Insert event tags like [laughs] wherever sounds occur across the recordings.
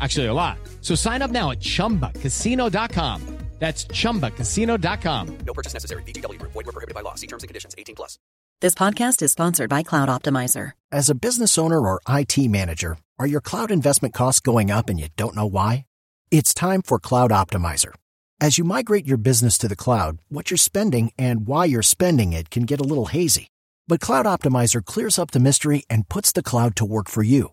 Actually, a lot. So sign up now at chumbacasino.com. That's chumbacasino.com. No purchase necessary. VGW Group. Void were prohibited by law. See terms and conditions. 18 plus. This podcast is sponsored by Cloud Optimizer. As a business owner or IT manager, are your cloud investment costs going up and you don't know why? It's time for Cloud Optimizer. As you migrate your business to the cloud, what you're spending and why you're spending it can get a little hazy. But Cloud Optimizer clears up the mystery and puts the cloud to work for you.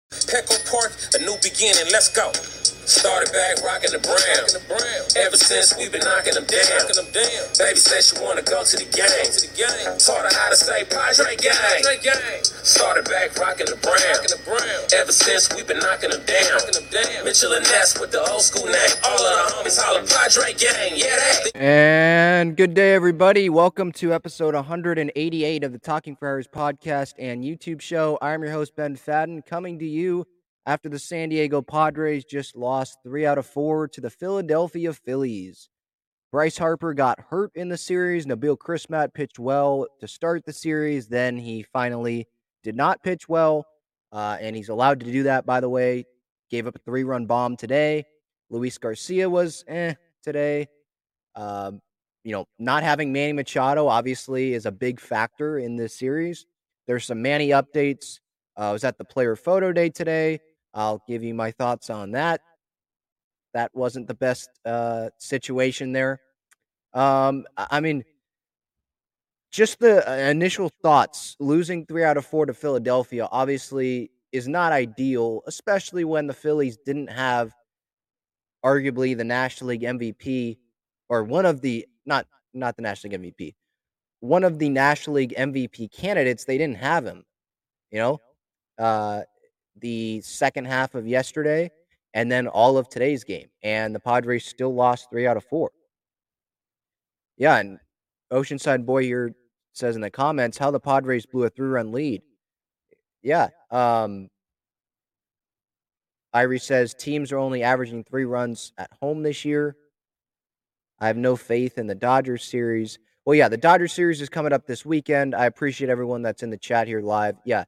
Petco Park, a new beginning, let's go. Started back rocking the brown. Ever since we've been knocking them down. Baby said she wanna go to the game. Taught her how to say Padre gang. Started back rocking the brown. Ever since we've been knocking them down. Mitchell and Ness with the old school name. All of the homies holler Padre gang. Yeah, that. And good day, everybody. Welcome to episode 188 of the Talking Friars podcast and YouTube show. I'm your host, Ben Fadden, coming to you after the San Diego Padres just lost three out of four to the Philadelphia Phillies. Bryce Harper got hurt in the series. Nabil Crismatt pitched well to start the series. Then he finally did not pitch well, uh, and he's allowed to do that, by the way. Gave up a three run bomb today. Luis Garcia was eh today. Um, you know, not having Manny Machado obviously is a big factor in this series. There's some Manny updates. Uh, I was at the player photo day today. I'll give you my thoughts on that. That wasn't the best uh, situation there. Um, I mean, just the uh, initial thoughts losing three out of four to Philadelphia obviously is not ideal, especially when the Phillies didn't have arguably the National League MVP or one of the not not the National League MVP, one of the National League MVP candidates. They didn't have him. You know, uh, the second half of yesterday, and then all of today's game, and the Padres still lost three out of four. Yeah, and Oceanside Boy here says in the comments how the Padres blew a three-run lead. Yeah, um, Irie says teams are only averaging three runs at home this year. I have no faith in the Dodgers series. Well, yeah, the Dodgers series is coming up this weekend. I appreciate everyone that's in the chat here live. Yeah.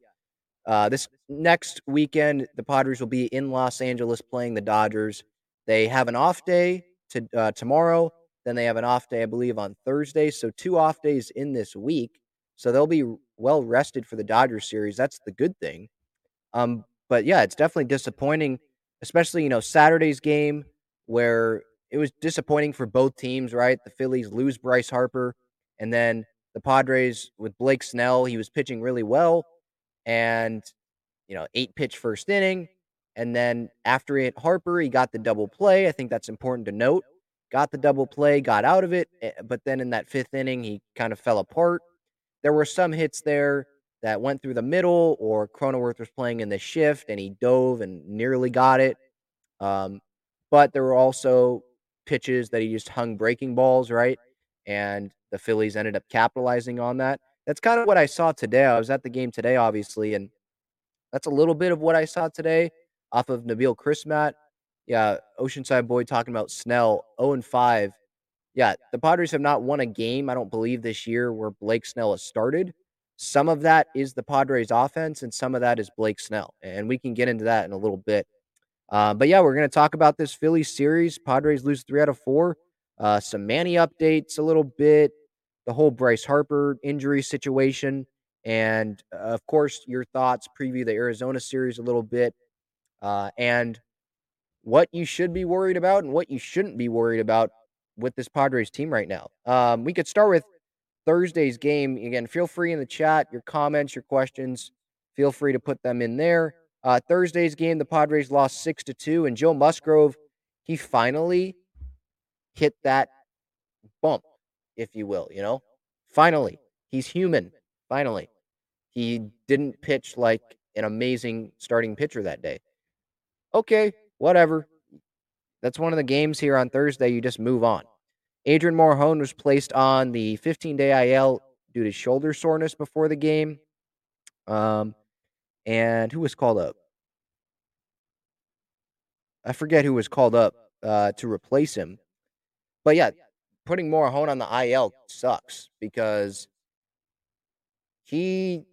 Uh, this next weekend, the Padres will be in Los Angeles playing the Dodgers. They have an off day to uh, tomorrow. Then they have an off day, I believe, on Thursday. So two off days in this week. So they'll be well rested for the Dodgers series. That's the good thing. Um, but yeah, it's definitely disappointing, especially you know Saturday's game where it was disappointing for both teams. Right, the Phillies lose Bryce Harper, and then the Padres with Blake Snell. He was pitching really well, and you know, eight pitch first inning. And then after it, Harper, he got the double play. I think that's important to note. Got the double play, got out of it. eh, But then in that fifth inning, he kind of fell apart. There were some hits there that went through the middle, or Cronenworth was playing in the shift and he dove and nearly got it. Um, but there were also pitches that he just hung breaking balls, right? And the Phillies ended up capitalizing on that. That's kind of what I saw today. I was at the game today, obviously, and that's a little bit of what I saw today off of Nabil Crismatt. Yeah, Oceanside Boy talking about Snell 0 and 5. Yeah, the Padres have not won a game, I don't believe, this year where Blake Snell has started. Some of that is the Padres offense, and some of that is Blake Snell. And we can get into that in a little bit. Uh, but yeah, we're going to talk about this Phillies series. Padres lose three out of four. Uh, some Manny updates a little bit, the whole Bryce Harper injury situation, and uh, of course, your thoughts, preview the Arizona series a little bit, uh, and what you should be worried about and what you shouldn't be worried about with this Padres team right now. Um, we could start with Thursday's game. Again, feel free in the chat, your comments, your questions, feel free to put them in there. Uh, Thursday's game, the Padres lost six to two, and Joe Musgrove, he finally hit that bump, if you will. You know, finally, he's human. Finally, he didn't pitch like an amazing starting pitcher that day. Okay, whatever. That's one of the games here on Thursday. You just move on. Adrian Morejon was placed on the 15 day IL due to shoulder soreness before the game. Um, and who was called up? I forget who was called up uh, to replace him. But yeah, putting Morejon on the IL sucks because he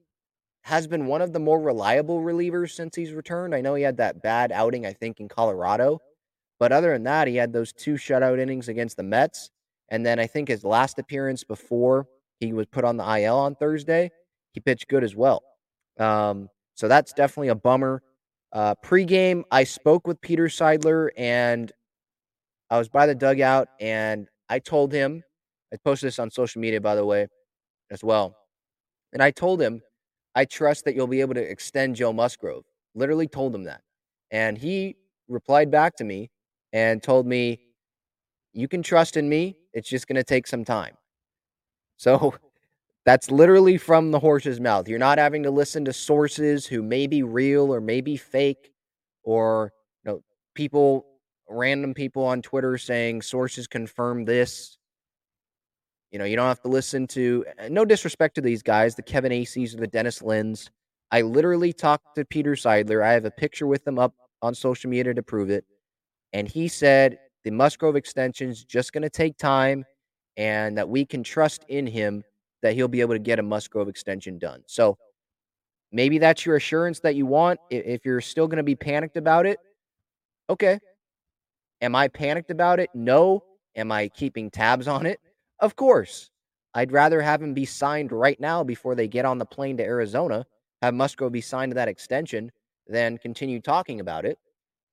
has been one of the more reliable relievers since he's returned. I know he had that bad outing, I think, in Colorado. But other than that, he had those two shutout innings against the Mets. And then I think his last appearance before he was put on the IL on Thursday, he pitched good as well. Um, so that's definitely a bummer. Uh, pre-game, I spoke with Peter Seidler and I was by the dugout and I told him, I posted this on social media, by the way, as well. And I told him, I trust that you'll be able to extend Joe Musgrove. Literally told him that. And he replied back to me and told me, You can trust in me. It's just going to take some time. So [laughs] that's literally from the horse's mouth. You're not having to listen to sources who may be real or may be fake or you know, people, random people on Twitter saying sources confirm this. You know, you don't have to listen to eh, no disrespect to these guys, the Kevin Acees or the Dennis Lins. I literally talked to Peter Seidler. I have a picture with him up on social media to prove it. And he said the Musgrove extension is just going to take time and that we can trust in him that he'll be able to get a Musgrove extension done. So maybe that's your assurance that you want. If you're still going to be panicked about it, okay. Am I panicked about it? No. Am I keeping tabs on it? Of course. I'd rather have him be signed right now before they get on the plane to Arizona, have Musgrove be signed to that extension, than continue talking about it.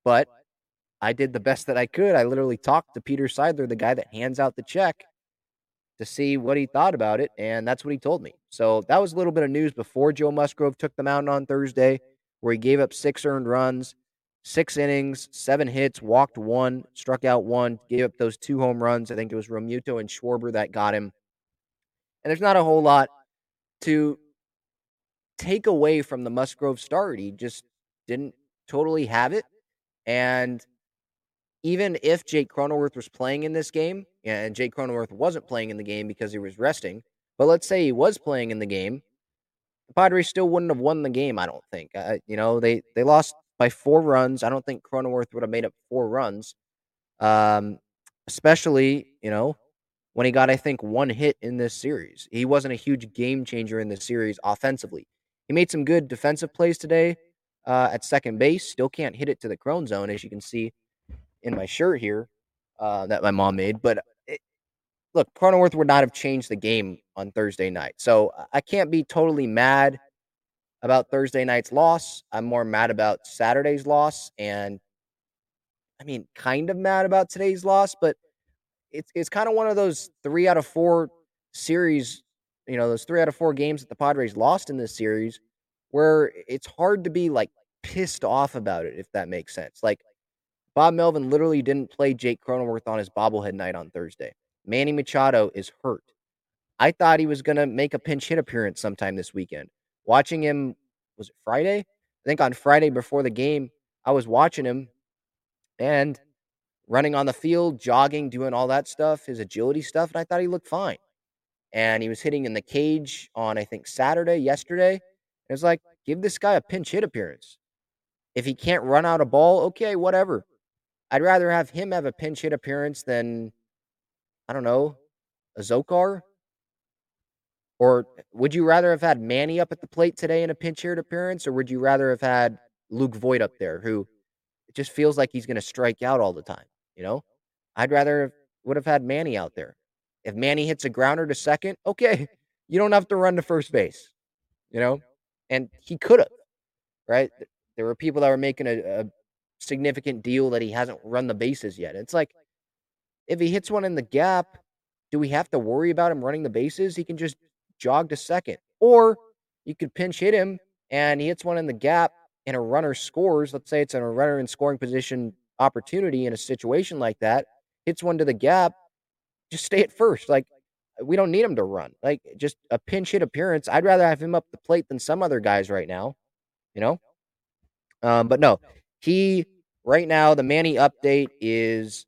But I did the best that I could. I literally talked to Peter Seidler, the guy that hands out the check, to see what he thought about it, and that's what he told me. So that was a little bit of news before Joe Musgrove took the mound on Thursday, where he gave up six earned runs, six innings, seven hits, walked one, struck out one, gave up those two home runs. I think it was Realmuto and Schwarber that got him. And there's not a whole lot to take away from the Musgrove start. He just didn't totally have it. And even if Jake Cronenworth was playing in this game, and Jake Cronenworth wasn't playing in the game because he was resting, but let's say he was playing in the game, the Padres still wouldn't have won the game. I don't think. Uh, you know, they they lost by four runs. I don't think Cronenworth would have made up four runs. Um, especially you know when he got I think one hit in this series. He wasn't a huge game changer in this series offensively. He made some good defensive plays today uh, at second base. Still can't hit it to the Crone zone, as you can see in my shirt here uh, that my mom made. But it, look, Cronenworth would not have changed the game on Thursday night. So I can't be totally mad about Thursday night's loss. I'm more mad about Saturday's loss. And I mean, kind of mad about today's loss, but it's, it's kind of one of those three out of four series, you know, those three out of four games that the Padres lost in this series where it's hard to be like pissed off about it, if that makes sense. Like Bob Melvin literally didn't play Jake Cronenworth on his bobblehead night on Thursday. Manny Machado is hurt. I thought he was going to make a pinch hit appearance sometime this weekend. Watching him, was it Friday? I think on Friday before the game, I was watching him and running on the field, jogging, doing all that stuff, his agility stuff, and I thought he looked fine. And he was hitting in the cage on, I think, Saturday, yesterday. It was like, give this guy a pinch hit appearance. If he can't run out a ball, okay, whatever. I'd rather have him have a pinch hit appearance than, I don't know, Azocar. Or would you rather have had Manny up at the plate today in a pinch hit appearance, or would you rather have had Luke Voit up there, who just feels like he's going to strike out all the time? You know, I'd rather would have had Manny out there. If Manny hits a grounder to second, okay, you don't have to run to first base. You know, and he could have, right? There were people that were making a, a significant deal that he hasn't run the bases yet. It's like if he hits one in the gap, do we have to worry about him running the bases? He can just jog to second. Or you could pinch hit him and he hits one in the gap and a runner scores. Let's say it's a runner in scoring position opportunity in a situation like that, hits one to the gap, just stay at first. Like we don't need him to run. Like just a pinch hit appearance. I'd rather have him up the plate than some other guys right now, you know? Um, but no, he right now the Manny update is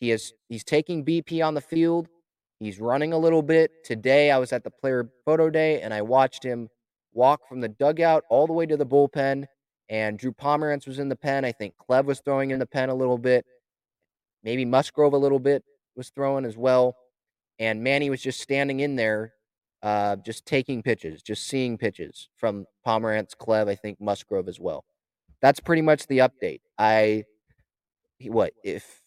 he is he's taking BP on the field. He's running a little bit. Today I was at the player photo day and I watched him walk from the dugout all the way to the bullpen. And Drew Pomeranz was in the pen. I think Clev was throwing in the pen a little bit. Maybe Musgrove a little bit was throwing as well. And Manny was just standing in there, uh, just taking pitches, just seeing pitches from Pomeranz, Clev, I think Musgrove as well. That's pretty much the update. I what if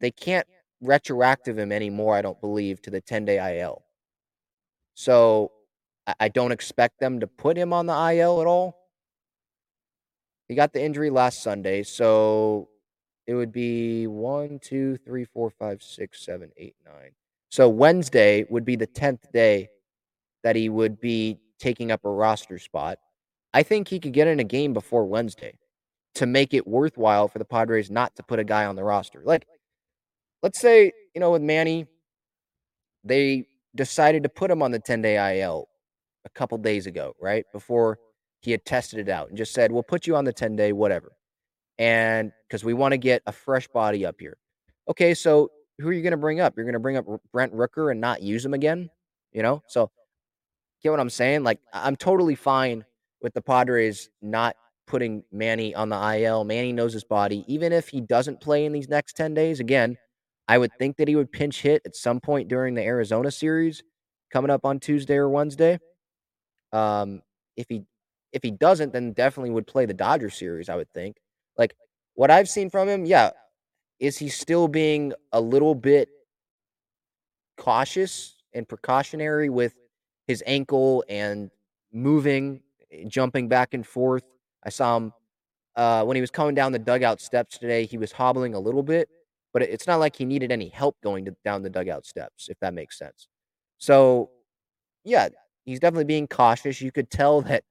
they can't retroactive him anymore, I don't believe, to the 10 day IL. So I don't expect them to put him on the IL at all. He got the injury last Sunday, so it would be one, two, three, four, five, six, seven, eight, nine. So Wednesday would be the 10th day that he would be taking up a roster spot. I think he could get in a game before Wednesday to make it worthwhile for the Padres not to put a guy on the roster. Like, let's say, you know, with Manny, they decided to put him on the 10 day IL a couple days ago, right? Before he had tested it out and just said, we'll put you on the 10 day, whatever. And because we want to get a fresh body up here. Okay, so who are you going to bring up? You're going to bring up Brent Rooker and not use him again? You know? So, get what I'm saying? Like, I'm totally fine with the Padres not putting Manny on the IL. Manny knows his body. Even if he doesn't play in these next 10 days, again, I would think that he would pinch hit at some point during the Arizona series coming up on Tuesday or Wednesday. Um, if he if he doesn't, then definitely would play the Dodger series, I would think. Like what I've seen from him, yeah, is he still being a little bit cautious and precautionary with his ankle and moving, eh, jumping back and forth. I saw him uh, when he was coming down the dugout steps today. He was hobbling a little bit, but it's not like he needed any help going to, down the dugout steps, if that makes sense. So, yeah, he's definitely being cautious. You could tell that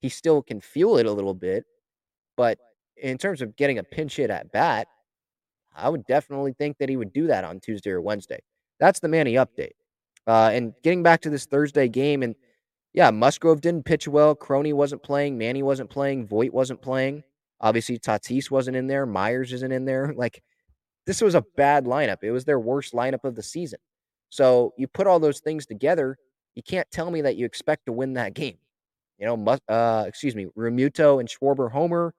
he still can feel it a little bit, but in terms of getting a pinch hit at bat, I would definitely think that he would do that on Tuesday or Wednesday. That's the Manny update. Uh, and getting back to this Thursday game, and yeah, Musgrove didn't pitch well. Crony wasn't playing. Manny wasn't playing. Voit wasn't playing. Obviously, Tatis wasn't in there. Myers isn't in there. [laughs] Like, this was a bad lineup. It was their worst lineup of the season. So you put all those things together, you can't tell me that you expect to win that game. You know, uh, excuse me, Realmuto and Schwarber homer.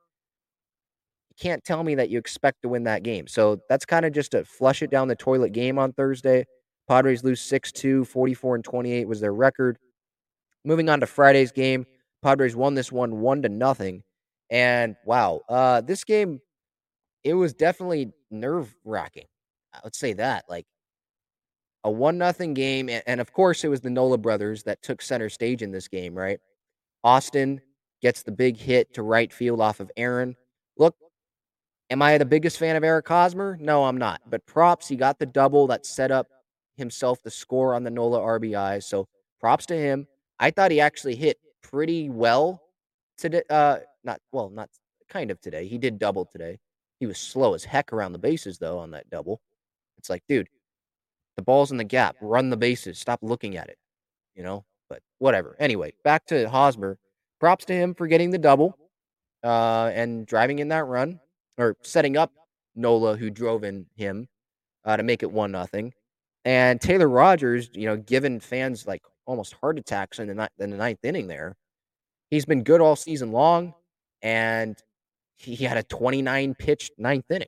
You can't tell me that you expect to win that game. So that's kind of just a flush it down the toilet game on Thursday. Padres lose 6 2, 44 and 28 was their record. Moving on to Friday's game, Padres won this one 1 to nothing. And wow, uh, this game it was definitely nerve wracking. I would say that. Like a one nothing game, and, of course it was the Nola brothers that took center stage in this game, right? Austin gets the big hit to right field off of Aaron. Look, am I the biggest fan of Eric Hosmer? No, I'm not. But props, he got the double that set up himself the score on the Nola RBI. So props to him. I thought he actually hit pretty well today. Uh, not well, not kind of today. He did double today. He was slow as heck around the bases though on that double. It's like, dude, the ball's in the gap. Run the bases. Stop looking at it. You know. But whatever. Anyway, back to Hosmer. Props to him for getting the double uh, and driving in that run or setting up Nola, who drove in him uh, to make it one nothing. And Taylor Rogers, you know, given fans like almost heart attacks in the, ni- in the ninth inning there, he's been good all season long, and he had a 29 pitch ninth inning.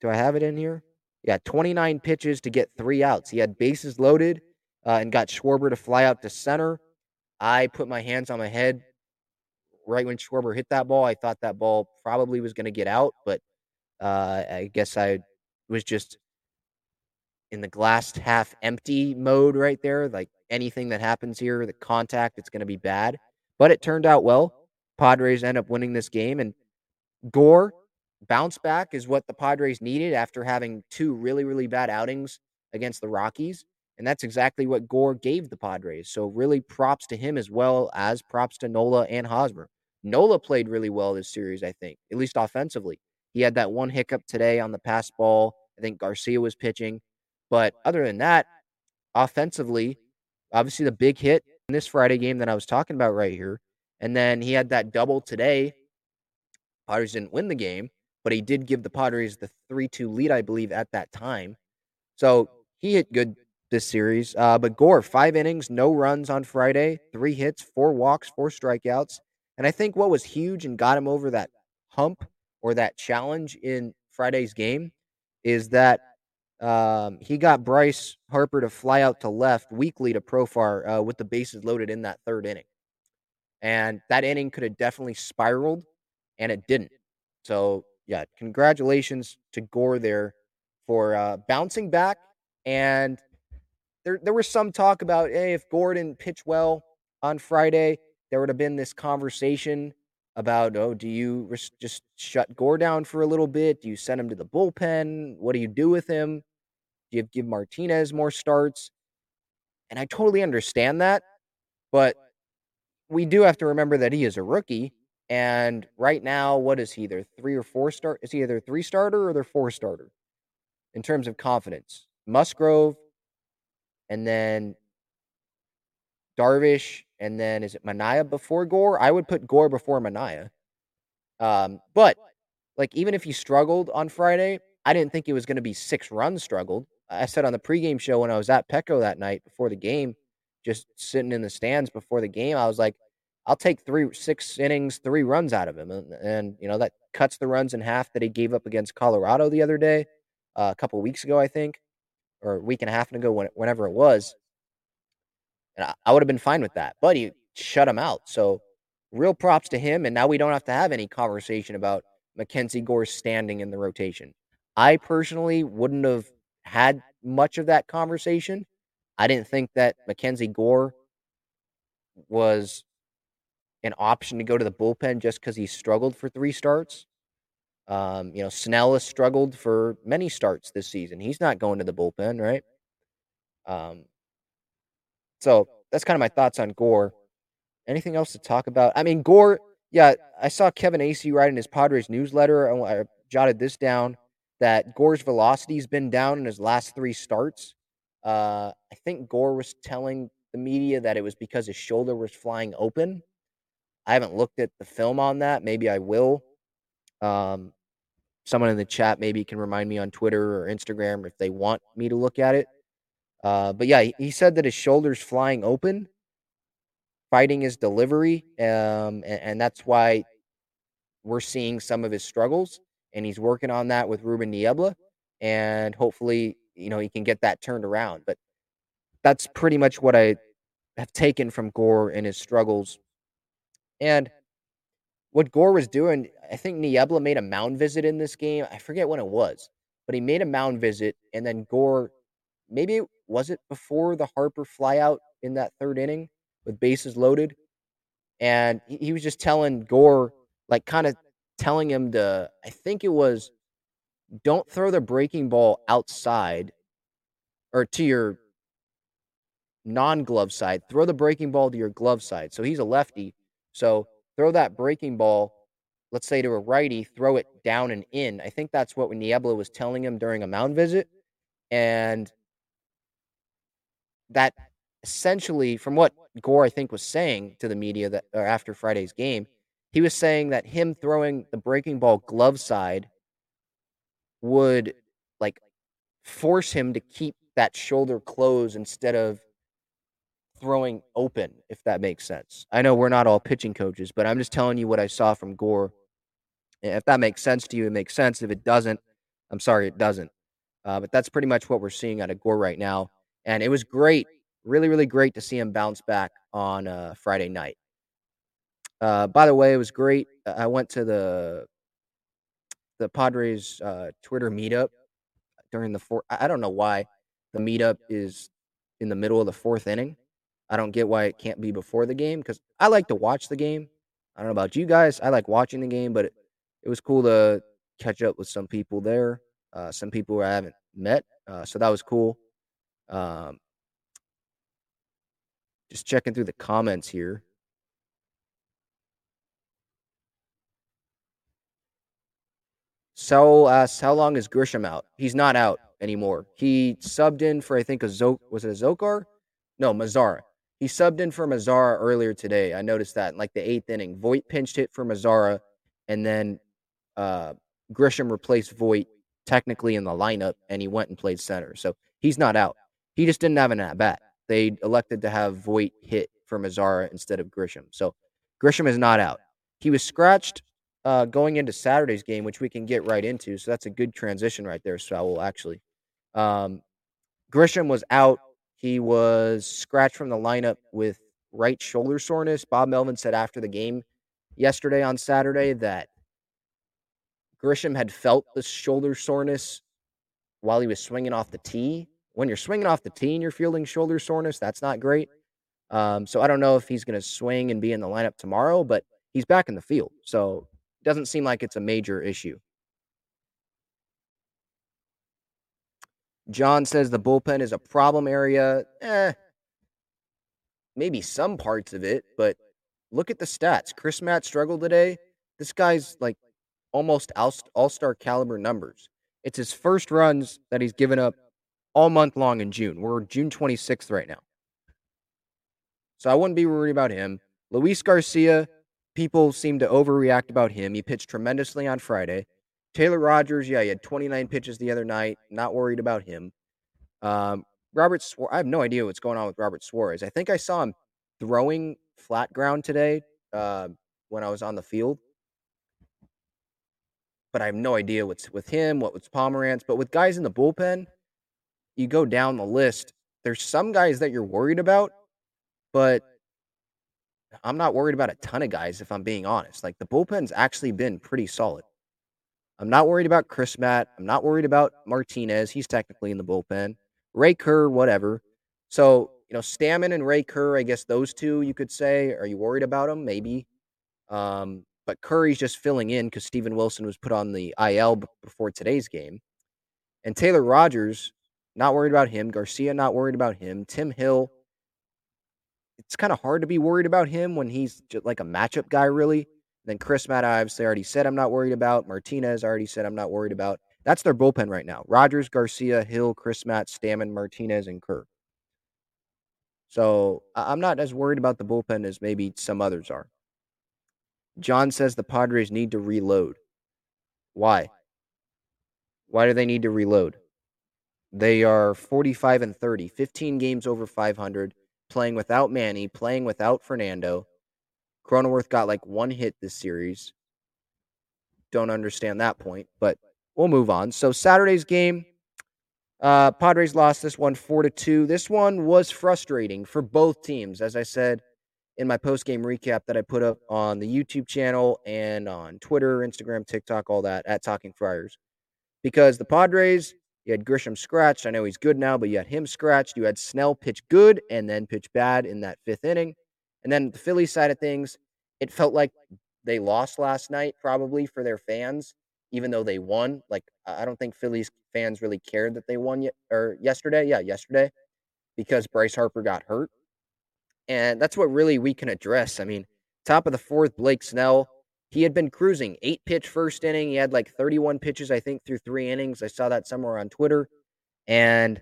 Do I have it in here? Yeah, 29 pitches to get three outs. He had bases loaded uh, and got Schwarber to fly out to center. I put my hands on my head right when Schwarber hit that ball. I thought that ball probably was going to get out, but uh, I guess I was just in the glass half empty mode right there. Like anything that happens here, the contact, it's going to be bad. But it turned out well. Padres end up winning this game, and Gore bounce back is what the Padres needed after having two really, really bad outings against the Rockies. And that's exactly what Gore gave the Padres. So, really, props to him as well as props to Nola and Hosmer. Nola played really well this series, I think, at least offensively. He had that one hiccup today on the pass ball. I think Garcia was pitching. But other than that, offensively, obviously the big hit in this Friday game that I was talking about right here. And then he had that double today. Padres didn't win the game, but he did give the Padres the 3 2 lead, I believe, at that time. So he hit good this series. Uh, but Gore, five innings, no runs on Friday, three hits, four walks, four strikeouts. And I think what was huge and got him over that hump or that challenge in Friday's game is that um, he got Bryce Harper to fly out to left weakly to Profar uh, with the bases loaded in that third inning. And that inning could have definitely spiraled, and it didn't. So, yeah, congratulations to Gore there for uh, bouncing back. And there, there was some talk about, hey, if Gordon pitched well on Friday, there would have been this conversation about, oh, do you res- just shut Gore down for a little bit? Do you send him to the bullpen? What do you do with him? Do you give Martinez more starts? And I totally understand that, but we do have to remember that he is a rookie. And right now, what is he? Either three or four start? Is he either three starter or their four starter in terms of confidence? Musgrove, and then Darvish, and then is it Manaea before Gore? I would put Gore before Manaea. Um, but like even if he struggled on Friday, I didn't think it was going to be six runs struggled. I said on the pregame show when I was at Petco that night before the game, just sitting in the stands before the game, I was like, I'll take three, six innings, three runs out of him. And, and you know, that cuts the runs in half that he gave up against Colorado the other day, uh, a couple weeks ago, I think, or a week and a half ago, when, whenever it was. And I, I would have been fine with that, but he shut him out. So real props to him. And now we don't have to have any conversation about Mackenzie Gore's standing in the rotation. I personally wouldn't have had much of that conversation. I didn't think that Mackenzie Gore was an option to go to the bullpen just because he struggled for three starts. Um, you know, Snell has struggled for many starts this season. He's not going to the bullpen, right? Um, so that's kind of my thoughts on Gore. Anything else to talk about? I mean, Gore, yeah, I saw Kevin Acee write in his Padres newsletter. I jotted this down that Gore's velocity's been down in his last three starts. Uh, I think Gore was telling the media that it was because his shoulder was flying open. I haven't looked at the film on that. Maybe I will. Um, someone in the chat maybe can remind me on Twitter or Instagram if they want me to look at it. Uh, but yeah, he, said that his shoulder's flying open, fighting his delivery, um, and, and that's why we're seeing some of his struggles. And he's working on that with Ruben Niebla, and hopefully, you know, he can get that turned around. But that's pretty much what I have taken from Gore and his struggles. And what Gore was doing, I think Niebla made a mound visit in this game. I forget when it was, but he made a mound visit, and then Gore, maybe it was it before the Harper flyout in that third inning with bases loaded, and he, he was just telling Gore, like, kind of telling him to, I think it was, don't throw the breaking ball outside or to your non glove side. Throw the breaking ball to your glove side. So he's a lefty. So throw that breaking ball, let's say to a righty, throw it down and in. I think that's what Niebla was telling him during a mound visit. And that essentially, from what Gore, I think, was saying to the media that or after Friday's game, he was saying that him throwing the breaking ball glove side would like force him to keep that shoulder closed instead of throwing open, if that makes sense. I know we're not all pitching coaches, but I'm just telling you what I saw from Gore. If that makes sense to you, it makes sense. If it doesn't, I'm sorry, it doesn't. Uh, but that's pretty much what we're seeing out of Gore right now. And it was great, really, really great to see him bounce back on uh, Friday night. Uh, by the way, it was great. I went to the the Padres uh, Twitter meetup during the fourth. I don't know why the meetup is in the middle of the fourth inning. I don't get why it can't be before the game because I like to watch the game. I don't know about you guys. I like watching the game, but it, it was cool to catch up with some people there, uh, some people I haven't met. Uh, so that was cool. Um, just checking through the comments here. Saul asks, "How long is Grisham out? He's not out anymore. He subbed in for I think a Zok. Was it Azocar? No, Mazara. He subbed in for Mazara earlier today. I noticed that in like the eighth inning. Voit pinched hit for Mazara, and then uh, Grisham replaced Voit technically in the lineup, and he went and played center. So he's not out. He just didn't have an at bat. They elected to have Voit hit for Mazara instead of Grisham. So Grisham is not out. He was scratched uh, going into Saturday's game, which we can get right into. So that's a good transition right there, Saul, actually. Um, Grisham was out. He was scratched from the lineup with right shoulder soreness. Bob Melvin said after the game yesterday on Saturday that Grisham had felt the shoulder soreness while he was swinging off the tee. When you're swinging off the tee and you're feeling shoulder soreness, that's not great. Um, so I don't know if he's going to swing and be in the lineup tomorrow, but he's back in the field. So doesn't seem like it's a major issue. John says the bullpen is a problem area. Eh, maybe some parts of it, but look at the stats. Crismatt struggled today. This guy's like almost all star caliber numbers. It's his first runs that he's given up all month long in June. We're June 26th right now. So I wouldn't be worried about him. Luis Garcia, people seem to overreact about him. He pitched tremendously on Friday. Taylor Rogers, yeah, he had 29 pitches the other night. Not worried about him. Um, Robert Suarez, I have no idea what's going on with Robert Suarez. I think I saw him throwing flat ground today uh, when I was on the field. But I have no idea what's with him, what with Pomeranz. But with guys in the bullpen, you go down the list. There's some guys that you're worried about, but I'm not worried about a ton of guys if I'm being honest. Like the bullpen's actually been pretty solid. I'm not worried about Crismatt. I'm not worried about Martinez. He's technically in the bullpen. Ray Kerr, whatever. So, you know, Stammen and Ray Kerr, I guess those two you could say. Are you worried about them? Maybe. Um, but Curry's just filling in because Steven Wilson was put on the IL before today's game. And Taylor Rogers, not worried about him. Garcia, not worried about him. Tim Hill, it's kind of hard to be worried about him when he's just like a matchup guy, really. Then Crismatt, Ives, they already said I'm not worried about. Martinez already said I'm not worried about. That's their bullpen right now. Rogers, Garcia, Hill, Crismatt, Stammen, Martinez, and Kerr. So I'm not as worried about the bullpen as maybe some others are. John says the Padres need to reload. Why? Why do they need to reload? They are 45 and 30, 15 games over 500 playing without Manny, playing without Fernando. Cronenworth got like one hit this series. Don't understand that point, but we'll move on. So Saturday's game, uh, Padres lost this one four to two. This one was frustrating for both teams, as I said in my post game recap that I put up on the YouTube channel and on Twitter, Instagram, TikTok, all that at Talking Friars. Because the Padres you had Grisham scratched. I know he's good now, but you had him scratched. You had Snell pitch good and then pitch bad in that fifth inning. And then the Phillies side of things, it felt like they lost last night, probably for their fans, even though they won. Like I don't think Phillies fans really cared that they won yet or yesterday. Yeah, yesterday, because Bryce Harper got hurt. And that's what really we can address. I mean, top of the fourth, Blake Snell. He had been cruising eight pitch first inning. He had like 31 pitches, I think, through three innings. I saw that somewhere on Twitter. And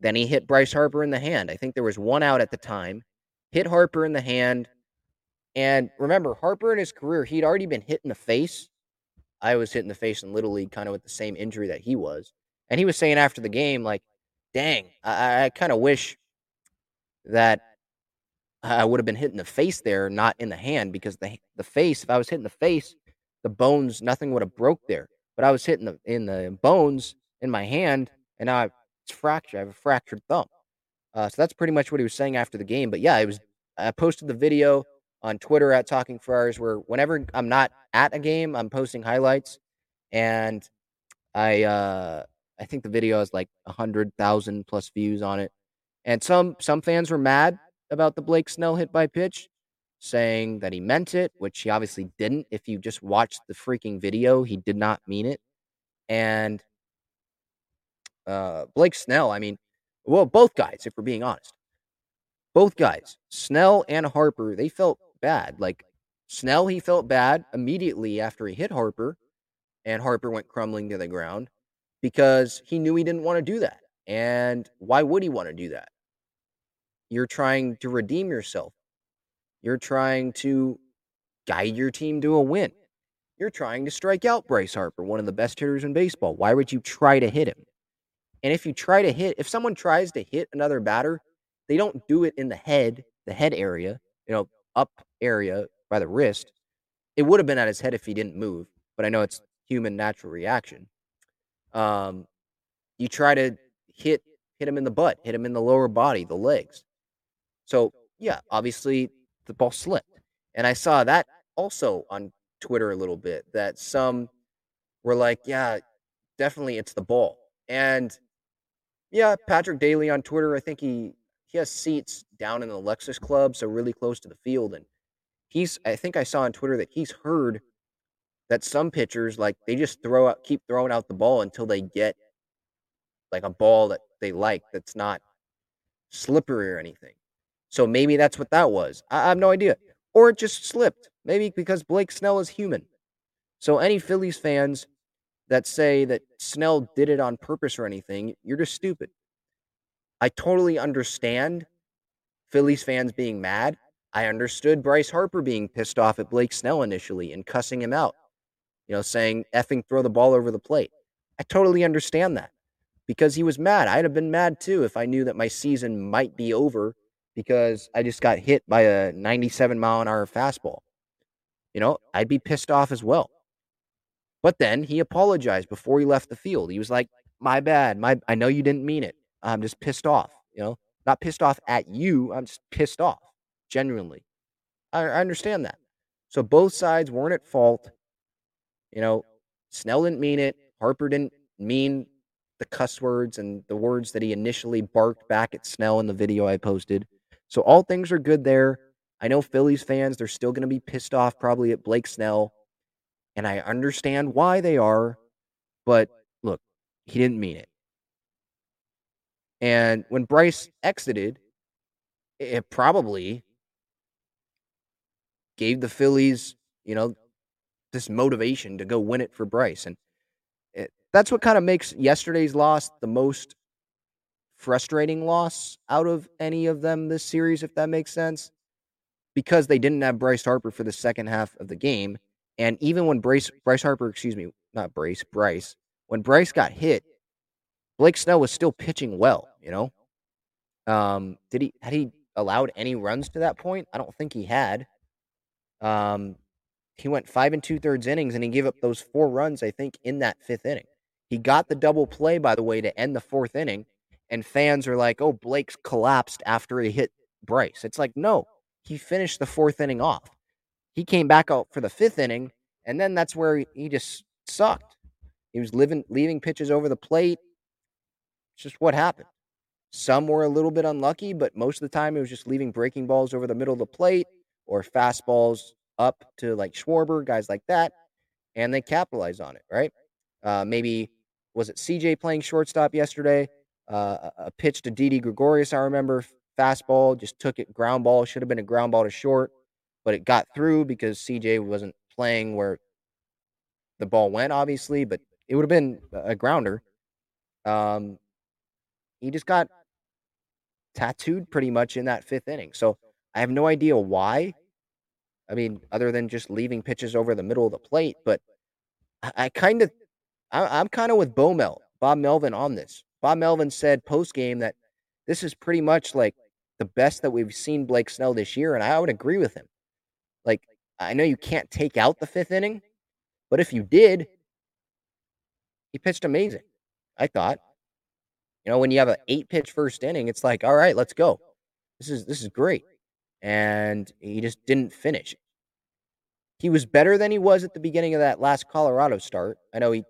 then he hit Bryce Harper in the hand. I think there was one out at the time. Hit Harper in the hand. And remember, Harper in his career, he'd already been hit in the face. I was hit in the face in Little League, kind of with the same injury that he was. And he was saying after the game, like, dang, I, I kind of wish that I would have been hit in the face there, not in the hand, because the the face, if I was hit in the face, the bones, nothing would have broke there. But I was hitting the in the bones in my hand, and now it's fractured. I have a fractured thumb. Uh, so that's pretty much what he was saying after the game. But yeah, it was. I posted the video on Twitter at Talking Friars, where whenever I'm not at a game, I'm posting highlights, and I uh, I think the video has like a hundred thousand plus views on it, and some some fans were mad about the Blake Snell hit by pitch, saying that he meant it, which he obviously didn't. If you just watched the freaking video, he did not mean it, and uh, Blake Snell, I mean, well, both guys, if we're being honest, both guys, Snell and Harper, they felt bad. Like Snell, he felt bad immediately after he hit Harper, and Harper went crumbling to the ground because he knew he didn't want to do that. And why would he want to do that? You're trying to redeem yourself. You're trying to guide your team to a win. You're trying to strike out Bryce Harper, one of the best hitters in baseball. Why would you try to hit him? And if you try to hit, if someone tries to hit another batter, they don't do it in the head, the head area, you know, up area by the wrist. It would have been at his head if he didn't move, but I know it's human natural reaction. Um, you try to hit hit him in the butt, hit him in the lower body, the legs. So yeah, obviously the ball slipped, and I saw that also on Twitter a little bit that some were like, yeah, definitely it's the ball, and yeah, Patrick Daly on Twitter, I think he he has seats down in the Lexus Club, so really close to the field, and he's I think I saw on Twitter that he's heard that some pitchers like they just throw out keep throwing out the ball until they get like a ball that they like that's not slippery or anything. So maybe that's what that was. I, I have no idea. Or it just slipped. Maybe because Blake Snell is human. So any Phillies fans that say that Snell did it on purpose or anything, you're just stupid. I totally understand Phillies fans being mad. I understood Bryce Harper being pissed off at Blake Snell initially and cussing him out, you know, saying effing throw the ball over the plate. I totally understand that because he was mad. I'd have been mad too if I knew that my season might be over because I just got hit by a 97 mile an hour fastball. You know, I'd be pissed off as well. But then he apologized before he left the field. He was like, "My bad. My I know you didn't mean it. I'm just pissed off, you know? Not pissed off at you. I'm just pissed off, genuinely." I, I understand that. So both sides weren't at fault. You know, Snell didn't mean it. Harper didn't mean the cuss words and the words that he initially barked back at Snell in the video I posted. So all things are good there. I know Phillies fans, they're still going to be pissed off probably at Blake Snell. And I understand why they are. But look, he didn't mean it. And when Bryce exited, it probably gave the Phillies, you know, this motivation to go win it for Bryce. And it, that's what kind of makes yesterday's loss the most frustrating loss out of any of them this series, if that makes sense. Because they didn't have Bryce Harper for the second half of the game. And even when Bryce, Bryce Harper, excuse me, not Bryce, Bryce, when Bryce got hit, Blake Snell was still pitching well, you know? Um, did he had he allowed any runs to that point? I don't think he had. Um, he went five and two thirds innings and he gave up those four runs, I think, in that fifth inning. He got the double play, by the way, to end the fourth inning. And fans are like, oh, Blake's collapsed after he hit Bryce. It's like, no, he finished the fourth inning off. He came back out for the fifth inning, and then that's where he just sucked. He was living, leaving pitches over the plate. It's just what happened. Some were a little bit unlucky, but most of the time it was just leaving breaking balls over the middle of the plate or fastballs up to like Schwarber, guys like that, and they capitalize on it, right? Uh, maybe was it CJ playing shortstop yesterday? Uh, a pitch to Didi Gregorius, I remember, fastball, just took it, ground ball, should have been a ground ball to short, but it got through because CJ wasn't playing where the ball went, obviously, but it would have been a grounder. Um, he just got tattooed pretty much in that fifth inning. So I have no idea why. I mean, other than just leaving pitches over the middle of the plate, but I, I kind of, I'm kind of with Bo Mel, Bob Melvin on this. Bob Melvin said post game that this is pretty much like the best that we've seen Blake Snell this year, and I would agree with him. Like, I know you can't take out the fifth inning, but if you did, he pitched amazing. I thought. You know, when you have an eight pitch first inning, it's like, all right, let's go. This is this is great. And he just didn't finish. He was better than he was at the beginning of that last Colorado start. I know he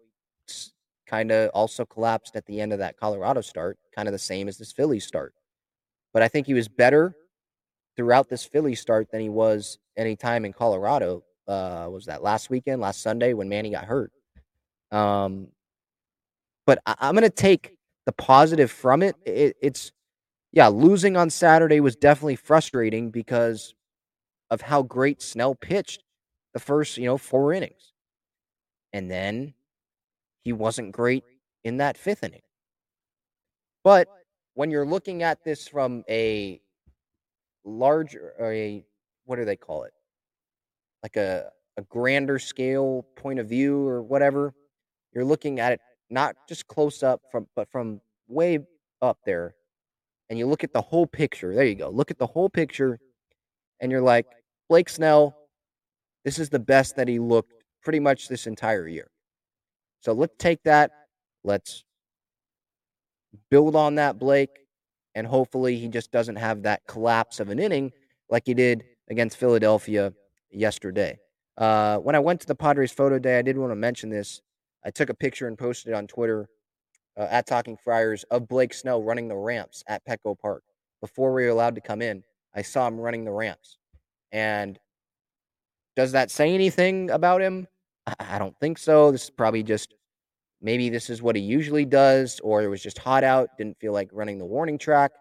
kind of also collapsed at the end of that Colorado start, kind of the same as this Philly start. But I think he was better throughout this Philly start than he was any time in Colorado. Uh, was that last weekend, last Sunday when Manny got hurt? Um, but I, am going to take the positive from it. it. It's yeah, losing on Saturday was definitely frustrating because of how great Snell pitched the first, you know, four innings. And then he wasn't great in that fifth inning. But when you're looking at this from a larger or a what do they call it? Like a a grander scale point of view or whatever, you're looking at it not just close up from but from way up there and you look at the whole picture. There you go. Look at the whole picture and you're like, Blake Snell, this is the best that he looked pretty much this entire year. So let's take that. Let's build on that, Blake. And hopefully he just doesn't have that collapse of an inning like he did against Philadelphia yesterday. Uh, when I went to the Padres photo day, I did want to mention this. I took a picture and posted it on Twitter uh, at Talking Friars of Blake Snell running the ramps at Petco Park. Before we were allowed to come in, I saw him running the ramps. And does that say anything about him? I don't think so. This is probably just maybe this is what he usually does, or it was just hot out, didn't feel like running the warning track.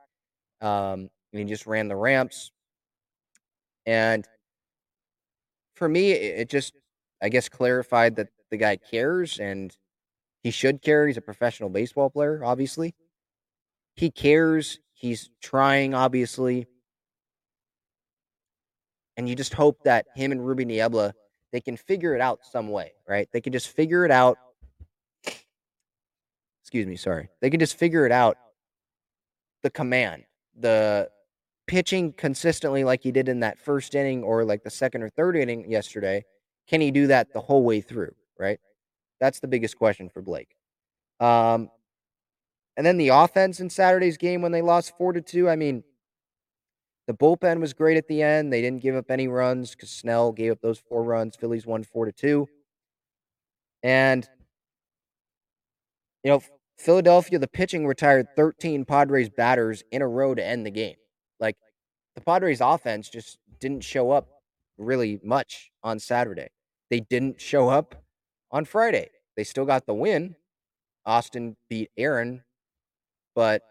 Um, and he just ran the ramps. And for me, it just, I guess, clarified that the guy cares and he should care. He's a professional baseball player, obviously. He cares. He's trying, obviously. And you just hope that him and Ruben Niebla, they can figure it out some way, right? They can just figure it out. Excuse me, sorry. They can just figure it out. The command, the pitching consistently like he did in that first inning or like the second or third inning yesterday. Can he do that the whole way through, right? That's the biggest question for Blake. Um, and then the offense in Saturday's game when they lost four to two. I mean, the bullpen was great at the end. They didn't give up any runs because Snell gave up those four runs. Phillies won four to two. And you know, Philadelphia, the pitching retired 13 Padres batters in a row to end the game. Like the Padres offense just didn't show up really much on Saturday. They didn't show up on Friday. They still got the win. Austin beat Aaron, but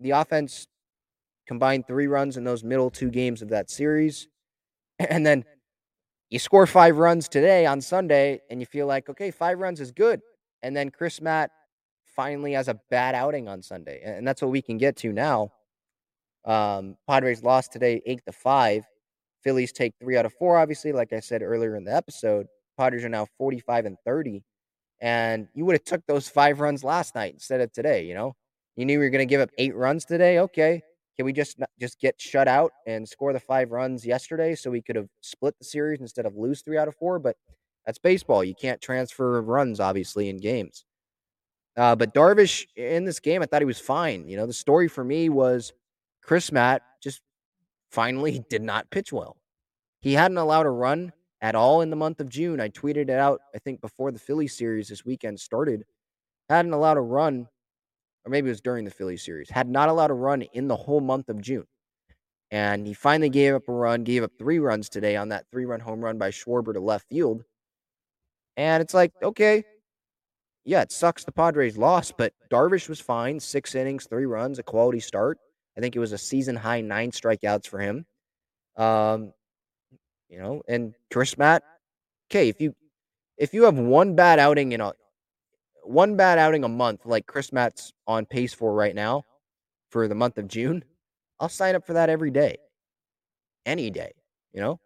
the offense combined three runs in those middle two games of that series. [clears throat] And then you score five runs today on Sunday, and you feel like, okay, five runs is good. And then Crismatt finally has a bad outing on Sunday. And that's what we can get to now. Um, Padres lost today eight to five. Phillies take three out of four, obviously, like I said earlier in the episode. Padres are now 45 and 30. And you would have took those five runs last night instead of today, you know? You knew you were going to give up eight runs today. Okay. Can we just just get shut out and score the five runs yesterday so we could have split the series instead of lose three out of four? But that's baseball. You can't transfer runs, obviously, in games. Uh, but Darvish in this game, I thought he was fine. You know, the story for me was Crismatt just finally did not pitch well. He hadn't allowed a run at all in the month of June. I tweeted it out, I think, before the Philly series this weekend started. Hadn't allowed a run, or maybe it was during the Philly series, had not allowed a run in the whole month of June. And he finally gave up a run, gave up three runs today on that three run home run by Schwarber to left field. And it's like, okay, yeah, it sucks the Padres lost, but Darvish was fine. Six innings, three runs, a quality start. I think it was a season high nine strikeouts for him. Um, you know. And Crismatt, okay, if you if you have one bad outing in a one bad outing a month, like Crismatt's on pace for right now, for the month of June, I'll sign up for that every day, any day, you know.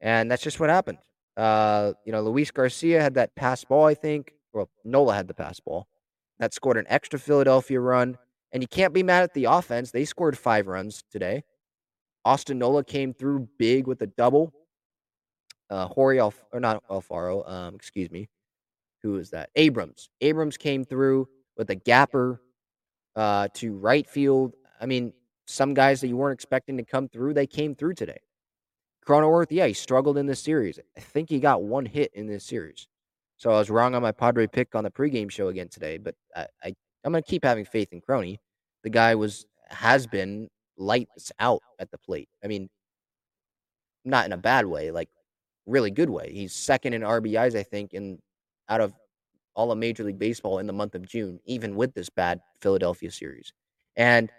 And that's just what happened. Uh, you know, Luis Garcia had that pass ball, I think. Well, Nola had the pass ball that scored an extra Philadelphia run. And you can't be mad at the offense. They scored five runs today. Austin Nola came through big with a double. Uh, Jorge Alf- or not Alfaro, um, excuse me. Who is that? Abrams. Abrams came through with a gapper uh, to right field. I mean, some guys that you weren't expecting to come through, they came through today. Cronenworth, yeah, he struggled in this series. I think he got one hit in this series. So I was wrong on my Padre pick on the pregame show again today, but I, I I'm gonna keep having faith in Crony. The guy was has been lights out at the plate. I mean, not in a bad way, like really good way. He's second in RBIs, I think, in out of all of Major League Baseball in the month of June, even with this bad Philadelphia series. And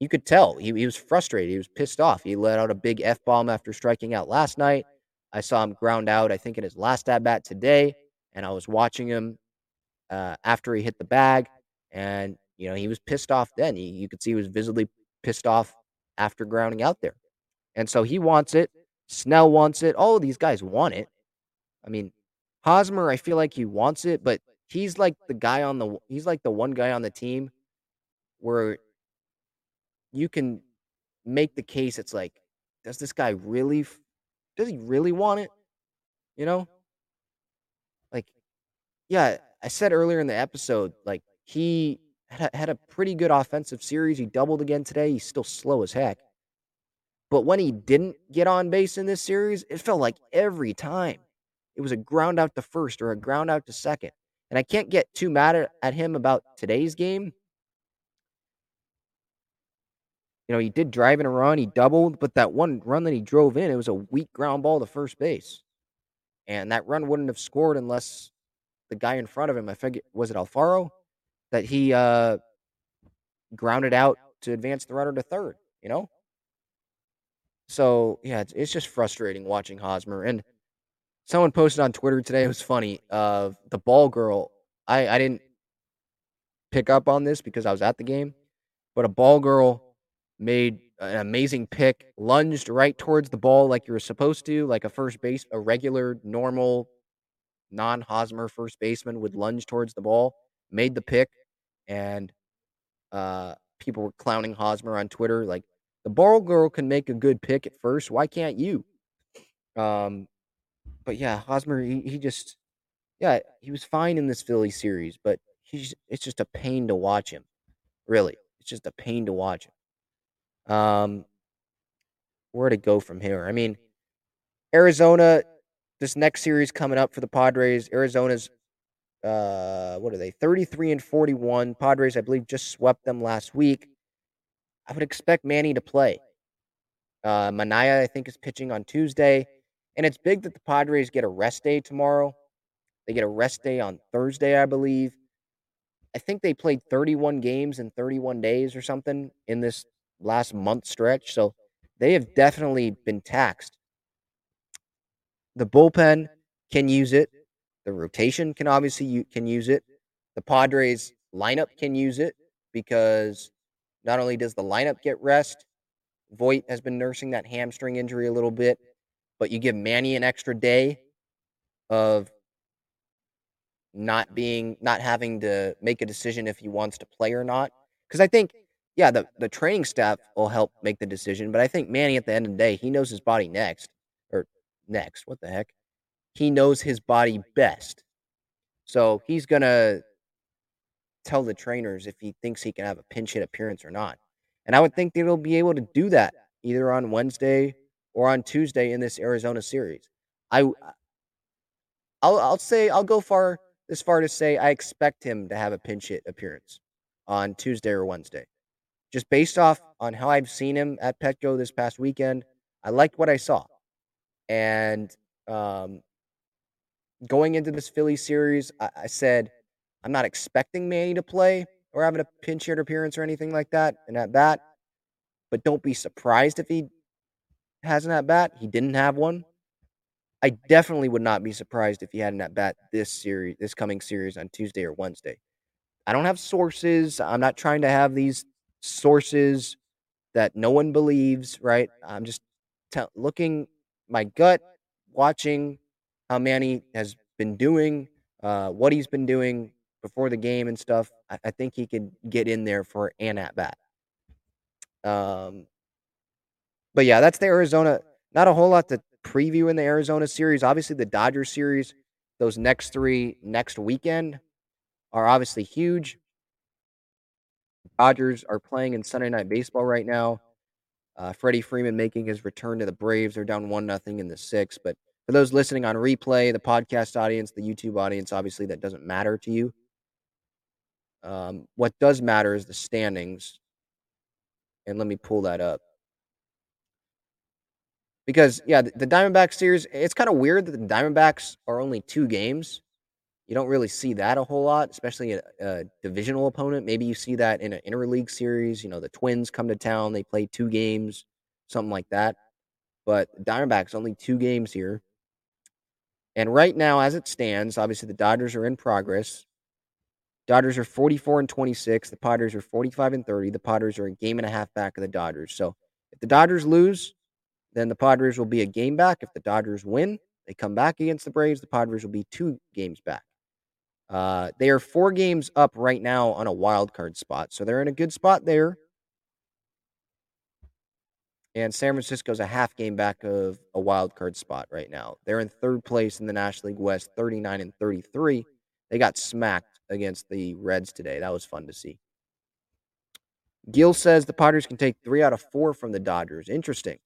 you could tell he, he was frustrated. He was pissed off. He let out a big F bomb after striking out last night. I saw him ground out, I think, in his last at bat today. And I was watching him uh, after he hit the bag. And, you know, he was pissed off then. He, you could see he was visibly pissed off after grounding out there. And so he wants it. Snell wants it. All of these guys want it. I mean, Hosmer, I feel like he wants it, but he's like the guy on the he's like the one guy on the team where you can make the case it's like does this guy really does he really want it? You know? Like yeah, I said earlier in the episode like he had a, had a pretty good offensive series. He doubled again today. He's still slow as heck. But when he didn't get on base in this series, it felt like every time it was a ground out to first or a ground out to second. And I can't get too mad at him about today's game. You know, he did drive in a run, he doubled, but that one run that he drove in, it was a weak ground ball to first base. And that run wouldn't have scored unless the guy in front of him, I forget, was it Alfaro? That he uh, grounded out to advance the runner to third, you know? So, yeah, it's, it's just frustrating watching Hosmer. And someone posted on Twitter today. It was funny. Uh, the ball girl. I I didn't pick up on this because I was at the game, but a ball girl made an amazing pick, lunged right towards the ball like you were supposed to, like a first base, a regular, normal, non Hosmer first baseman would lunge towards the ball, made the pick, and uh, people were clowning Hosmer on Twitter. Like, the ball girl can make a good pick at first. Why can't you? Um, but yeah, Hosmer, he, he just, yeah, he was fine in this Philly series, but he's it's just a pain to watch him. Really, it's just a pain to watch him. Um, where to go from here? I mean, Arizona, this next series coming up for the Padres. Arizona's, uh, what are they? Thirty-three and forty-one. Padres, I believe, just swept them last week. I would expect Manny to play. Uh, Manaea, I think, is pitching on Tuesday. And it's big that the Padres get a rest day tomorrow. They get a rest day on Thursday, I believe. I think they played 31 games in 31 days or something in this last month stretch. So they have definitely been taxed. The bullpen can use it. The rotation can obviously can use it. The Padres lineup can use it because not only does the lineup get rest, Voit has been nursing that hamstring injury a little bit but you give Manny an extra day of not being not having to make a decision if he wants to play or not. Because I think, yeah, the, the training staff will help make the decision, but I think Manny at the end of the day, he knows his body next. Or next, what the heck? He knows his body best. So he's gonna tell the trainers if he thinks he can have a pinch hit appearance or not. And I would think that he'll be able to do that either on Wednesday or on Tuesday in this Arizona series. I I'll I'll say I'll go far as far to say I expect him to have a pinch hit appearance on Tuesday or Wednesday. Just based off on how I've seen him at Petco this past weekend, I liked what I saw. And um, going into this Philly series, I, I said I'm not expecting Manny to play or having a pinch hit appearance or anything like that. And at that, but don't be surprised if he has an at bat. He didn't have one. I definitely would not be surprised if he had an at bat this series, this coming series on Tuesday or Wednesday. I don't have sources. I'm not trying to have these sources that no one believes, right? I'm just te- looking my gut, watching how Manny has been doing, uh, what he's been doing before the game and stuff. I, I think he could get in there for an at bat. Um, but yeah, that's the Arizona. Not a whole lot to preview in the Arizona series. Obviously, the Dodgers series, those next three next weekend are obviously huge. Dodgers are playing in Sunday Night Baseball right now. Uh, Freddie Freeman making his return to the Braves. They're down one nothing in the sixth. But for those listening on replay, the podcast audience, the YouTube audience, obviously that doesn't matter to you. Um, what does matter is the standings. And let me pull that up. Because, yeah, the, the Diamondback series, it's kind of weird that the Diamondbacks are only two games. You don't really see that a whole lot, especially a, a divisional opponent. Maybe you see that in an interleague series. You know, the Twins come to town, they play two games, something like that. But Diamondbacks only two games here. And right now, as it stands, obviously the Dodgers are in progress. Dodgers are 44 and 26. The Padres are 45 and 30. The Padres are a game and a half back of the Dodgers. So if the Dodgers lose, then the Padres will be a game back. If the Dodgers win, they come back against the Braves. The Padres will be two games back. Uh, they are four games up right now on a wild card spot, so they're in a good spot there. And San Francisco's a half game back of a wild card spot right now. They're in third place in the National League West, 39 and 33. They got smacked against the Reds today. That was fun to see. Gill says the Padres can take three out of four from the Dodgers. Interesting.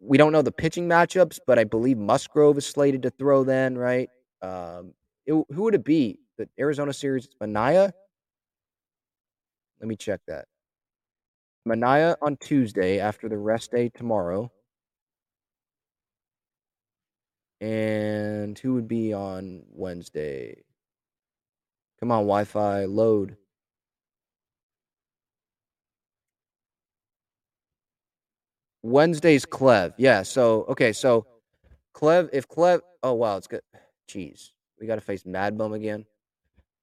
We don't know the pitching matchups, but I believe Musgrove is slated to throw then, right? Um, it, who would it be? The Arizona series, Manaea? Let me check that. Manaea on Tuesday after the rest day tomorrow. And who would be on Wednesday? Come on, Wi Fi, load. Wednesday's Clev. Yeah. So, okay. So, Clev, if Clev, oh, wow, it's good. Jeez. We got to face Mad Bum again.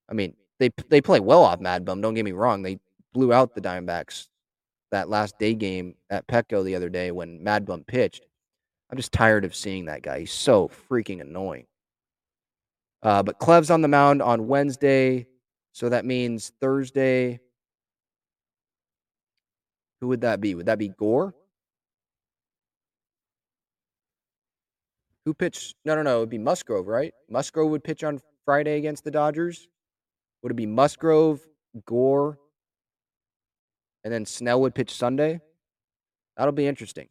I mean, they they play well off Mad Bum. Don't get me wrong. They blew out the Diamondbacks that last day game at Petco the other day when Mad Bum pitched. I'm just tired of seeing that guy. He's so freaking annoying. Uh, but Clev's on the mound on Wednesday, so that means Thursday. Who would that be? Would that be Gore? Who pitched? No, no, no. It would be Musgrove, right? Musgrove would pitch on Friday against the Dodgers. Would it be Musgrove, Gore, and then Snell would pitch Sunday? That'll be interesting.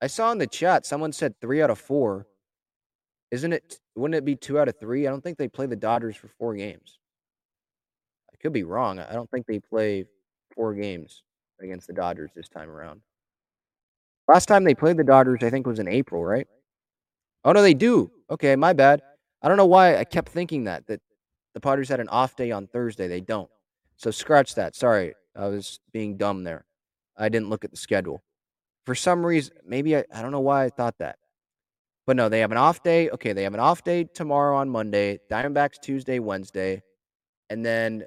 I saw in the chat someone said three out of four. Isn't it? Wouldn't it be two out of three? I don't think they play the Dodgers for four games. I could be wrong. I don't think they play four games against the Dodgers this time around. Last time they played the Dodgers, I think, was in April, right? Oh no, they do. Okay, my bad. I don't know why I kept thinking that that the Padres had an off day on Thursday. They don't. So scratch that. Sorry, I was being dumb there. I didn't look at the schedule. For some reason, maybe I, I don't know why I thought that. But no, they have an off day. Okay, they have an off day tomorrow on Monday, Diamondbacks Tuesday, Wednesday, and then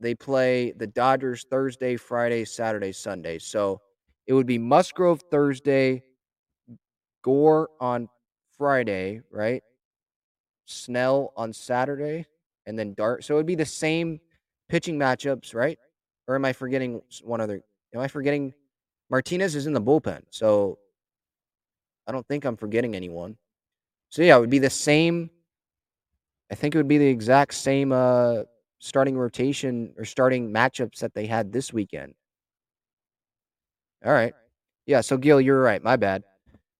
they play the Dodgers Thursday, Friday, Saturday, Sunday. So it would be Musgrove Thursday, Gore on Friday, right? Snell on Saturday, and then Dart. So it would be the same pitching matchups, right? Or am I forgetting one other? Am I forgetting? Martinez is in the bullpen, so I don't think I'm forgetting anyone. So yeah, it would be the same. I think it would be the exact same uh, starting rotation or starting matchups that they had this weekend. All right. Yeah. So Gil, you're right. My bad.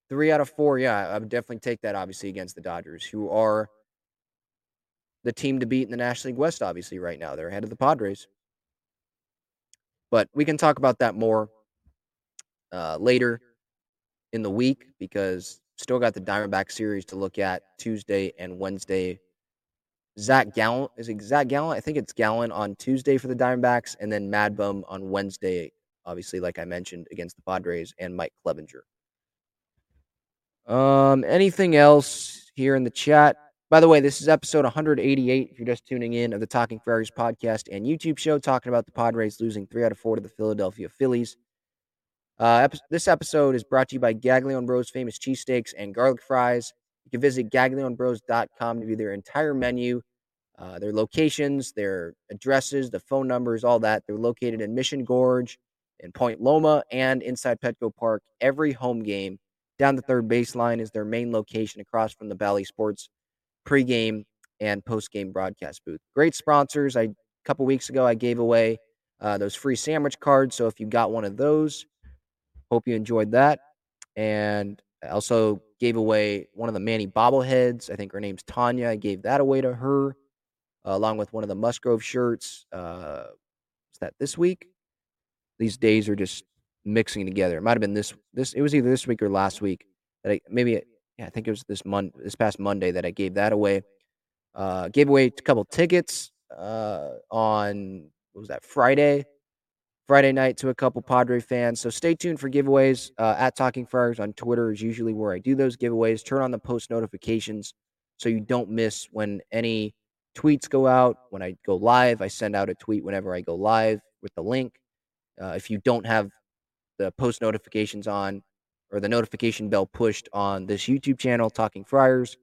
Three out of four. Yeah, I would definitely take that. Obviously against the Dodgers, who are the team to beat in the National League West. Obviously, right now they're ahead of the Padres. But we can talk about that more uh, later in the week because still got the Diamondback series to look at Tuesday and Wednesday. Zach Gallen is it Zach Gallen? I think it's Gallen on Tuesday for the Diamondbacks, and then Madbum on Wednesday obviously, like I mentioned, against the Padres and Mike Clevinger. Um, anything else here in the chat? By the way, this is episode 188. If you're just tuning in of the Talking Friars podcast and YouTube show, talking about the Padres losing three out of four to the Philadelphia Phillies. Uh, this episode is brought to you by Gaglione Bros Famous Cheesesteaks and Garlic Fries. You can visit gaglionebros.com to view their entire menu, uh, their locations, their addresses, the phone numbers, all that. They're located in Mission Gorge, in Point Loma, and inside Petco Park. Every home game down the third baseline is their main location across from the Bally Sports pregame and postgame broadcast booth. Great sponsors. I, a couple weeks ago, I gave away uh, those free sandwich cards. So if you got one of those, hope you enjoyed that. And I also gave away one of the Manny bobbleheads. I think her name's Tanya. I gave that away to her, uh, along with one of the Musgrove shirts. Uh, was that this week? These days are just mixing together. It might have been this this. It was either this week or last week that I maybe yeah I think it was this month this past Monday that I gave that away. Uh, gave away a couple tickets uh, on what was that Friday Friday night to a couple Padre fans. So stay tuned for giveaways uh, at Talking Friars on Twitter is usually where I do those giveaways. Turn on the post notifications so you don't miss when any tweets go out. When I go live, I send out a tweet whenever I go live with the link. Uh, if you don't have the post notifications on or the notification bell pushed on this YouTube channel, Talking Friars,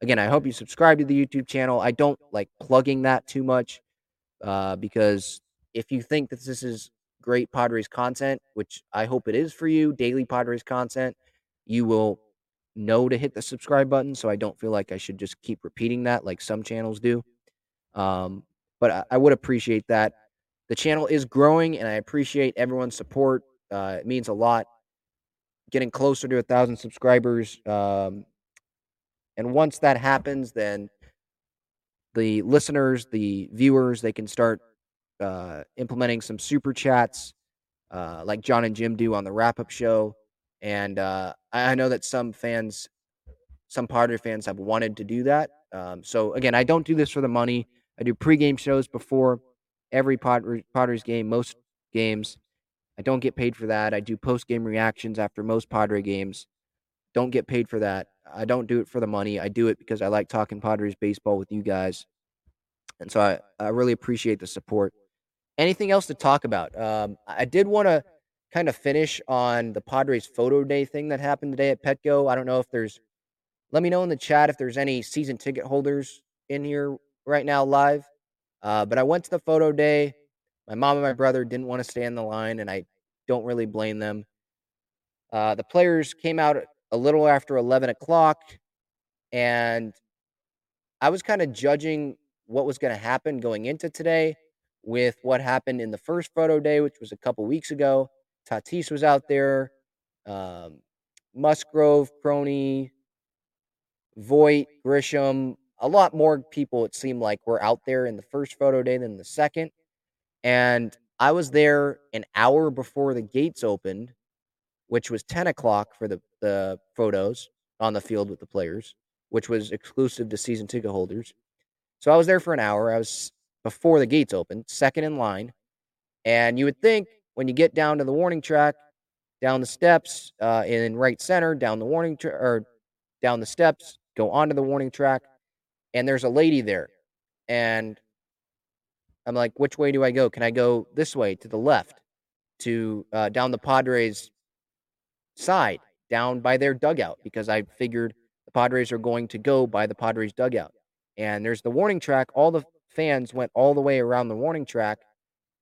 again, I hope you subscribe to the YouTube channel. I don't like plugging that too much uh, because if you think that this is great Padres content, which I hope it is for you, daily Padres content, you will know to hit the subscribe button. So I don't feel like I should just keep repeating that like some channels do. Um, but I, I would appreciate that. The channel is growing, and I appreciate everyone's support. Uh, it means a lot. Getting closer to a thousand subscribers. Um, and once that happens, then the listeners, the viewers, they can start uh, implementing some super chats uh, like John and Jim do on the wrap up show. And uh, I know that some fans, some Padre fans have wanted to do that. Um, so again, I don't do this for the money. I do pregame shows before every Padres, Padres game, most games. I don't get paid for that. I do post game reactions after most Padre games. Don't get paid for that. I don't do it for the money. I do it because I like talking Padres baseball with you guys. And so I, I really appreciate the support anything else to talk about? Um, I did want to kind of finish on the Padres photo day thing that happened today at Petco. I don't know if there's, let me know in the chat if there's any season ticket holders in here right now live. Uh, but I went to the photo day. My mom and my brother didn't want to stay in the line, and I don't really blame them. Uh, the players came out a little after 11 o'clock, and I was kind of judging what was going to happen going into today with what happened in the first photo day, which was a couple weeks ago. Tatis was out there, um, Musgrove, Crony, Voit, Grisham, a lot more people, it seemed like, were out there in the first photo day than the second. And I was there an hour before the gates opened, which was 10 o'clock for the, the photos on the field with the players, which was exclusive to season ticket holders. So I was there for an hour. I was before the gates opened, second in line. And you would think when you get down to the warning track, down the steps uh, in right center, down the warning tra- or down the steps, go onto the warning track, and there's a lady there. And I'm like, which way do I go? Can I go this way to the left, to uh, down the Padres side, down by their dugout? Because I figured the Padres are going to go by the Padres dugout. And there's the warning track. All the fans went all the way around the warning track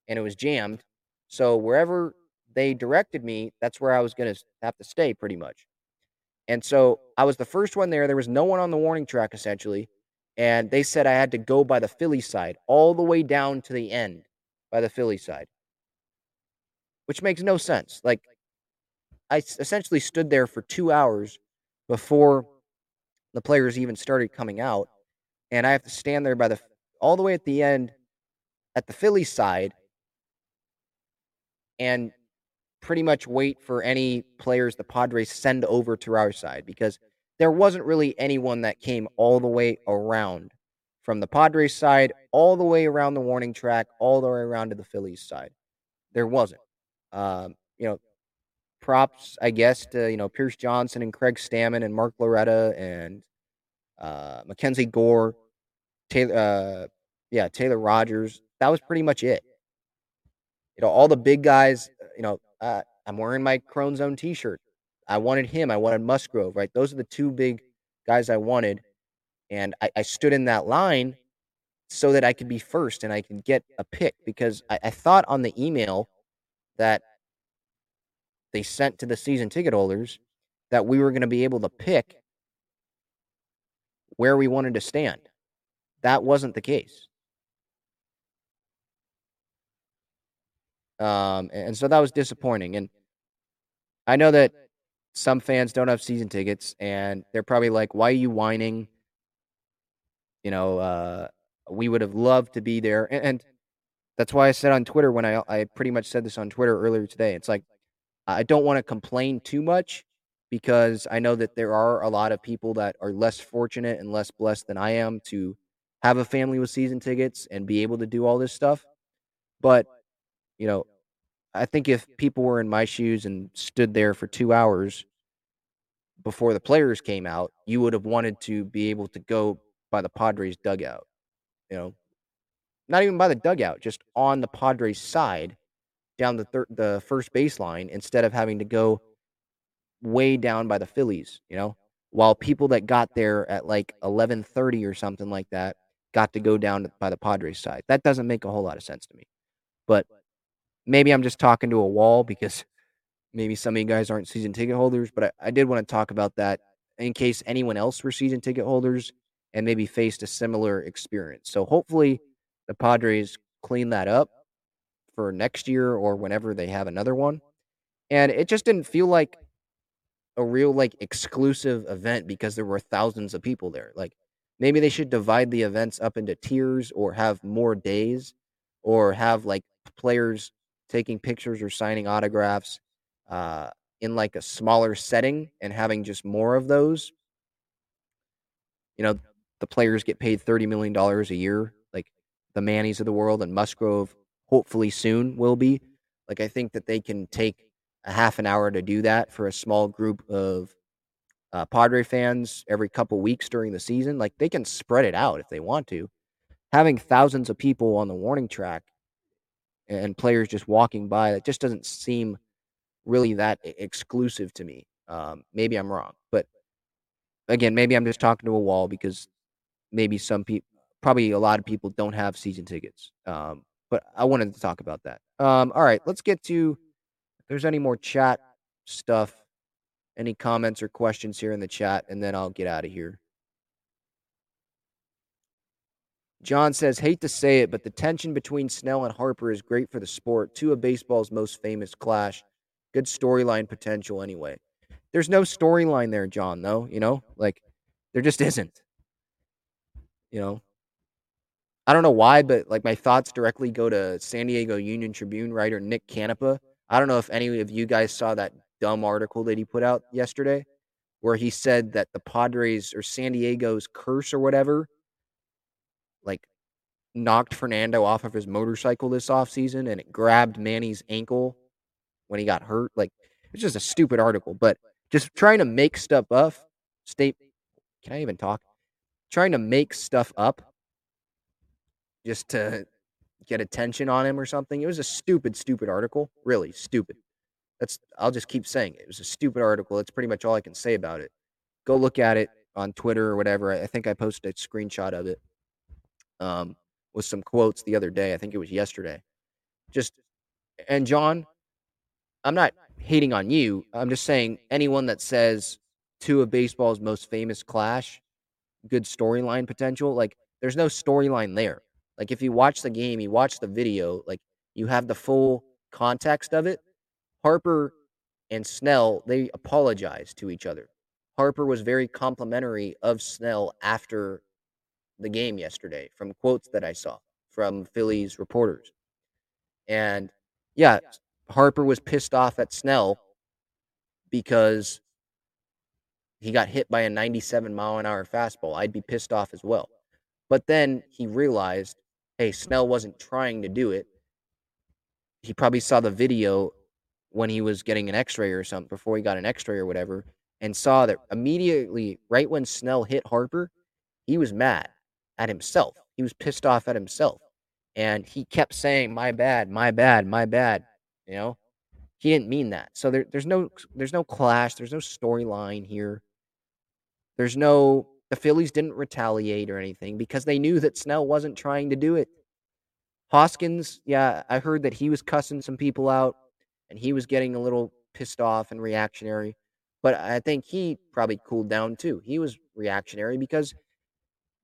and it was jammed. So wherever they directed me, that's where I was going to have to stay pretty much. And so I was the first one there. There was no one on the warning track essentially. And they said I had to go by the Philly side all the way down to the end by the Philly side, which makes no sense. Like, I essentially stood there for two hours before the players even started coming out. And I have to stand there by the all the way at the end at the Philly side and pretty much wait for any players the Padres send over to our side because there wasn't really anyone that came all the way around from the Padres side, all the way around the warning track, all the way around to the Phillies side. There wasn't. Um, you know, props, I guess, to you know Pierce Johnson and Craig Stammen and Mark Loretta and uh, Mackenzie Gore, Taylor, uh, yeah, Taylor Rogers. That was pretty much it. You know, all the big guys. You know, uh, I'm wearing my Crone Zone T-shirt. I wanted him. I wanted Musgrove. Right, those are the two big guys I wanted, and I, I stood in that line so that I could be first and I could get a pick because I, I thought on the email that they sent to the season ticket holders that we were going to be able to pick where we wanted to stand. That wasn't the case. Um, and so that was disappointing. And I know that some fans don't have season tickets and they're probably like, why are you whining? You know, uh, we would have loved to be there. And, and that's why I said on Twitter when I, I pretty much said this on Twitter earlier today. It's like, I don't want to complain too much because I know that there are a lot of people that are less fortunate and less blessed than I am to have a family with season tickets and be able to do all this stuff. But, you know, I think if people were in my shoes and stood there for two hours before the players came out, you would have wanted to be able to go by the Padres dugout. You know, not even by the dugout, just on the Padres side down the thir- the first baseline instead of having to go way down by the Phillies, you know? While people that got there at like 11:30 or something like that got to go down by the Padres side. That doesn't make a whole lot of sense to me. But maybe I'm just talking to a wall because maybe some of you guys aren't season ticket holders, but I, I did want to talk about that in case anyone else were season ticket holders and maybe faced a similar experience. So hopefully the Padres clean that up for next year or whenever they have another one. And it just didn't feel like a real like exclusive event because there were thousands of people there. Like maybe they should divide the events up into tiers or have more days or have like players taking pictures or signing autographs uh, in like a smaller setting and having just more of those. You know, the players get paid $30 million a year, like the Mannies of the world and Musgrove hopefully soon will be. Like I think that they can take a half an hour to do that for a small group of uh, Padre fans every couple weeks during the season. Like they can spread it out if they want to. Having thousands of people on the warning track and players just walking by, that just doesn't seem really that exclusive to me. Um, maybe I'm wrong, but again, maybe I'm just talking to a wall because maybe some people, probably a lot of people don't have season tickets. Um, but I wanted to talk about that. Um, all right, let's get to if there's any more chat stuff, any comments or questions here in the chat, and then I'll get out of here. John says, hate to say it, but the tension between Snell and Harper is great for the sport. Two of baseball's most famous clash. Good storyline potential, anyway. There's no storyline there, John, though, you know? Like, there just isn't. You know, I don't know why, but like my thoughts directly go to San Diego Union Tribune writer Nick Canepa. I don't know if any of you guys saw that dumb article that he put out yesterday where he said that the Padres or San Diego's curse or whatever like knocked Fernando off of his motorcycle this offseason and it grabbed Manny's ankle when he got hurt. Like it's just a stupid article, but just trying to make stuff up. State can I even talk? Trying to make stuff up just to get attention on him or something. It was a stupid, stupid article. Really stupid. That's I'll just keep saying it. It was a stupid article. That's pretty much all I can say about it. Go look at it on Twitter or whatever. I think I posted a screenshot of it um, with some quotes the other day. I think it was yesterday. Just and John, I'm not hating on you. I'm just saying anyone that says two of baseball's most famous clash, good storyline potential, like there's no storyline there. Like if you watch the game, you watch the video, like you have the full context of it. Harper and Snell, they apologized to each other. Harper was very complimentary of Snell after the game yesterday from quotes that I saw from Phillies reporters. And yeah, Harper was pissed off at Snell because he got hit by a 97 mile an hour fastball. I'd be pissed off as well. But then he realized hey, Snell wasn't trying to do it. He probably saw the video when he was getting an X-ray or something before he got an X-ray or whatever, and saw that immediately, right when Snell hit Harper, he was mad at himself. He was pissed off at himself, and he kept saying, "My bad, my bad, my bad." You know, he didn't mean that. So there, there's no there's no clash. There's no storyline here. There's no the Phillies didn't retaliate or anything because they knew that Snell wasn't trying to do it. Hoskins, yeah, I heard that he was cussing some people out and he was getting a little pissed off and reactionary. But I think he probably cooled down too. He was reactionary because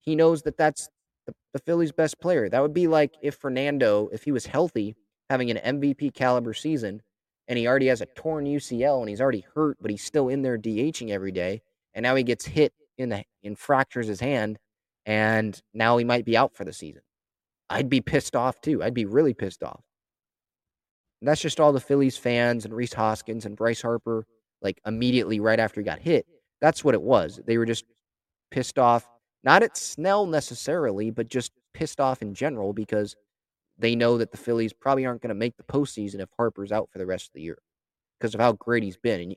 he knows that that's the, the Phillies' best player. That would be like if Fernando, if he was healthy, having an MVP caliber season, and he already has a torn UCL and he's already hurt, but he's still in there DHing every day, and now he gets hit in the and fractures his hand, and now he might be out for the season. I'd be pissed off too. I'd be really pissed off. And that's just all the Phillies fans and Rhys Hoskins and Bryce Harper, like immediately right after he got hit. That's what it was. They were just pissed off, not at Snell necessarily, but just pissed off in general because they know that the Phillies probably aren't going to make the postseason if Harper's out for the rest of the year because of how great he's been. And,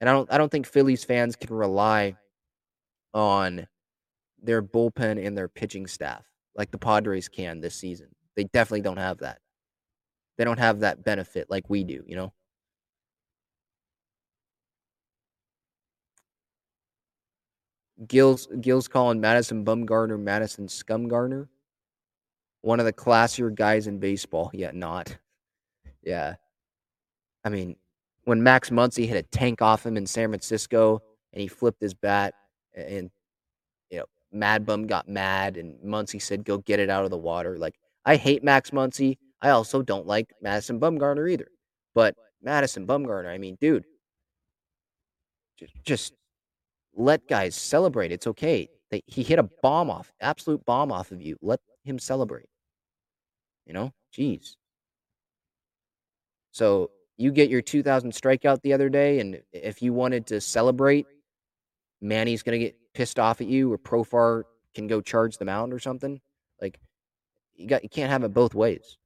and I don't I don't think Phillies fans can rely on their bullpen and their pitching staff like the Padres can this season. They definitely don't have that. They don't have that benefit like we do, you know? Gil's Gil's calling Madison Bumgarner Madison Scumgarner. One of the classier guys in baseball, yet not. Yeah. I mean, when Max Muncy hit a tank off him in San Francisco and he flipped his bat and you know, Mad Bum got mad and Muncy said, go get it out of the water. Like, I hate Max Muncy. I also don't like Madison Bumgarner either. But Madison Bumgarner, I mean, dude, just let guys celebrate. It's okay. He hit a bomb off, absolute bomb off of you. Let him celebrate. You know, jeez. So you get your 2000 strikeout the other day, and if you wanted to celebrate, Manny's gonna get pissed off at you, or Profar can go charge the mound or something. Like you got, you can't have it both ways.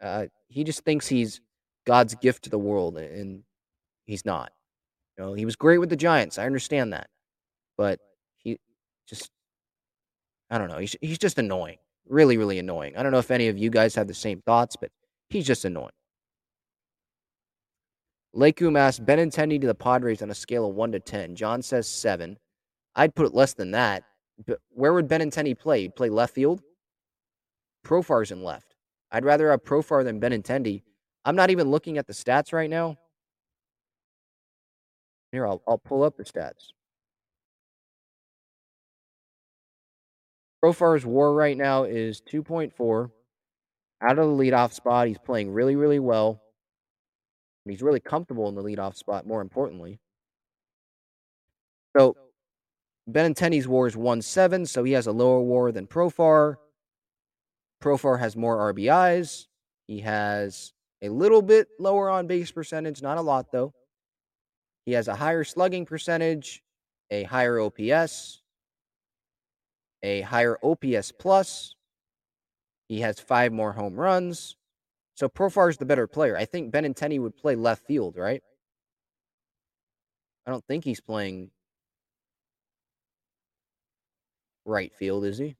Uh, he just thinks he's God's gift to the world, and he's not. You know, he was great with the Giants. I understand that, but he just, I don't know. He's he's just annoying. Really, really annoying. I don't know if any of you guys have the same thoughts, but he's just annoying. Lakeum asks Benintendi to the Padres on a scale of one to ten. John says seven. I'd put it less than that. But where would Benintendi play? He'd play left field. Profar's in left. I'd rather have Profar than Benintendi. I'm not even looking at the stats right now. Here, I'll, I'll pull up the stats. Profar's war right now is 2.4. Out of the leadoff spot, he's playing really, really well. He's really comfortable in the leadoff spot, more importantly. So Benintendi's war is 1 7, so he has a lower war than Profar. Profar has more RBIs. He has a little bit lower on base percentage, not a lot though. He has a higher slugging percentage, a higher OPS, a higher OPS plus. He has five more home runs. So Profar is the better player. I think Benintendi would play left field, right? I don't think he's playing right field, is he?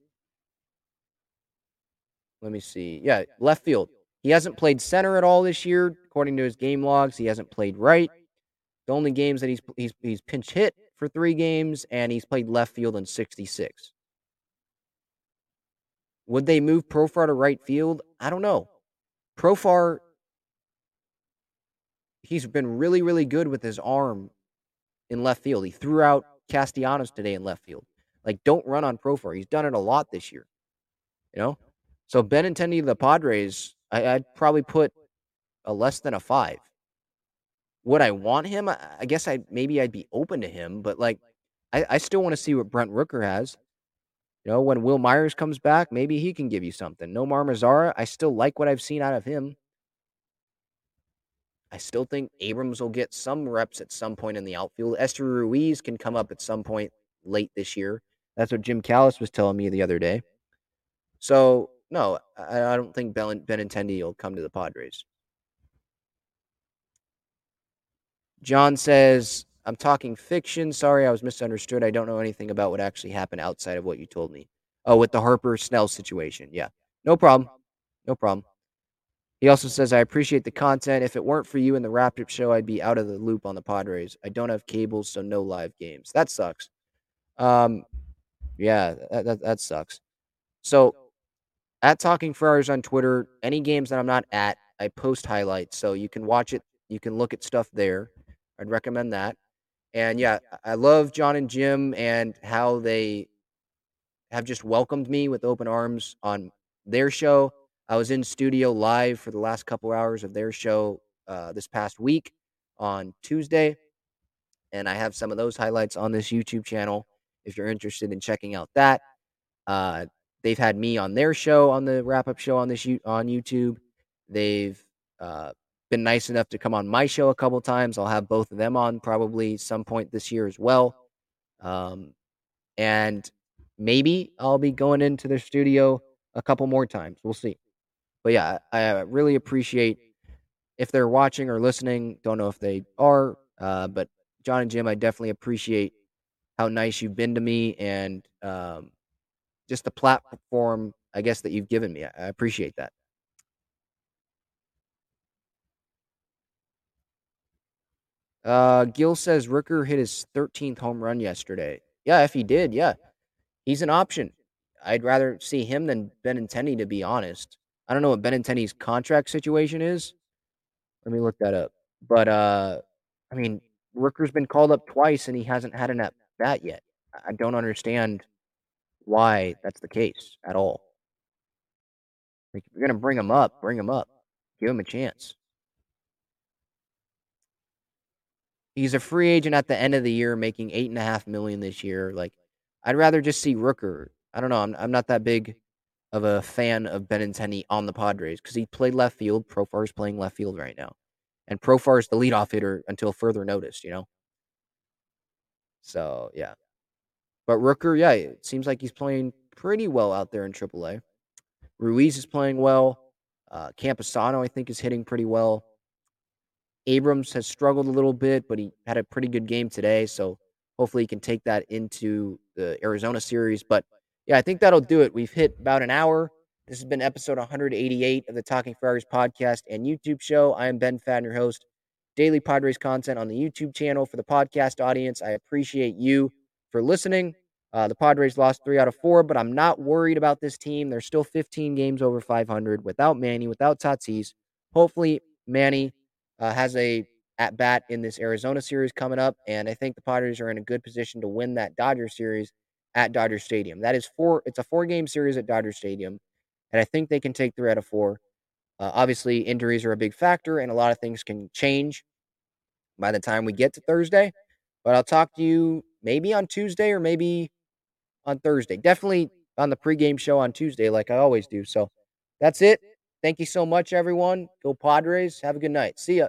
Let me see. Yeah, left field. He hasn't played center at all this year, according to his game logs. He hasn't played right. The only games that he's he's he's pinch hit for three games, and he's played left field in 66. Would they move Profar to right field? I don't know. Profar, he's been really, really good with his arm in left field. He threw out Castellanos today in left field. Like, don't run on Profar. He's done it a lot this year. You know? So Benintendi the Padres, I, would probably put a less than a five. Would I want him? I, I guess I maybe I'd be open to him, but like I, I still want to see what Brent Rooker has. You know, when Wil Myers comes back, maybe he can give you something. Nomar Mazara, I still like what I've seen out of him. I still think Abrams will get some reps at some point in the outfield. Esteury Ruiz can come up at some point late this year. That's what Jim Callis was telling me the other day. So, no, I, I don't think ben, Benintendi will come to the Padres. John says, I'm talking fiction. Sorry, I was misunderstood. I don't know anything about what actually happened outside of what you told me. Oh, with the Harper Snell situation. Yeah. No problem. No problem. He also says, I appreciate the content. If it weren't for you and the up show, I'd be out of the loop on the Padres. I don't have cables, so no live games. That sucks. Um, yeah, that, that, that sucks. So, at Talking Friars on Twitter, any games that I'm not at, I post highlights. So you can watch it, you can look at stuff there. I'd recommend that. And yeah, I love John and Jim and how they have just welcomed me with open arms on their show. I was in studio live for the last couple hours of their show uh, this past week on Tuesday. And I have some of those highlights on this YouTube channel if you're interested in checking out that. Uh, they've had me on their show on the wrap up show on this on YouTube. They've uh, been nice enough to come on my show a couple times. I'll have both of them on probably some point this year as well. Um, and maybe I'll be going into their studio a couple more times. We'll see. But yeah, I, really appreciate if they're watching or listening. Don't know if they are, uh, but John and Jim, I definitely appreciate how nice you've been to me and um, just the platform, I guess, that you've given me. I appreciate that. Uh, Gil says Rooker hit his 13th home run yesterday. Yeah, if he did, yeah, he's an option. I'd rather see him than Benintendi, to be honest. I don't know what Benintendi's contract situation is. Let me look that up. But uh, I mean, Rooker's been called up twice and he hasn't had an at bat yet. I don't understand why that's the case at all. Like, if you're gonna bring him up, bring him up. Give him a chance. He's a free agent at the end of the year, making eight and a half million this year. Like, I'd rather just see Rooker. I don't know. I'm I'm not that big of a fan of Benintendi on the Padres because he played left field. Profar is playing left field right now, and Profar is the leadoff hitter until further notice. You know. So yeah, but Rooker, yeah, it seems like he's playing pretty well out there in AAA. Ruiz is playing well. Uh, Campusano, I think, is hitting pretty well. Abrams has struggled a little bit, but he had a pretty good game today. So hopefully he can take that into the Arizona series. But yeah, I think that'll do it. We've hit about an hour. This has been episode 188 of the Talking Friars podcast and YouTube show. I am Ben Fadden, your host. Daily Padres content on the YouTube channel for the podcast audience. I appreciate you for listening. Uh, the Padres lost three out of four, but I'm not worried about this team. They're still 15 games over 500 without Manny, without Tatis. Hopefully, Manny uh, has a at bat in this Arizona series coming up, and I think the Padres are in a good position to win that Dodger series at Dodger Stadium. That is four. It's a four game series at Dodger Stadium, and I think they can take three out of four. Uh, obviously, injuries are a big factor, and a lot of things can change by the time we get to Thursday. But I'll talk to you maybe on Tuesday or maybe on Thursday. Definitely on the pregame show on Tuesday, like I always do. So that's it. Thank you so much, everyone. Go Padres. Have a good night. See ya.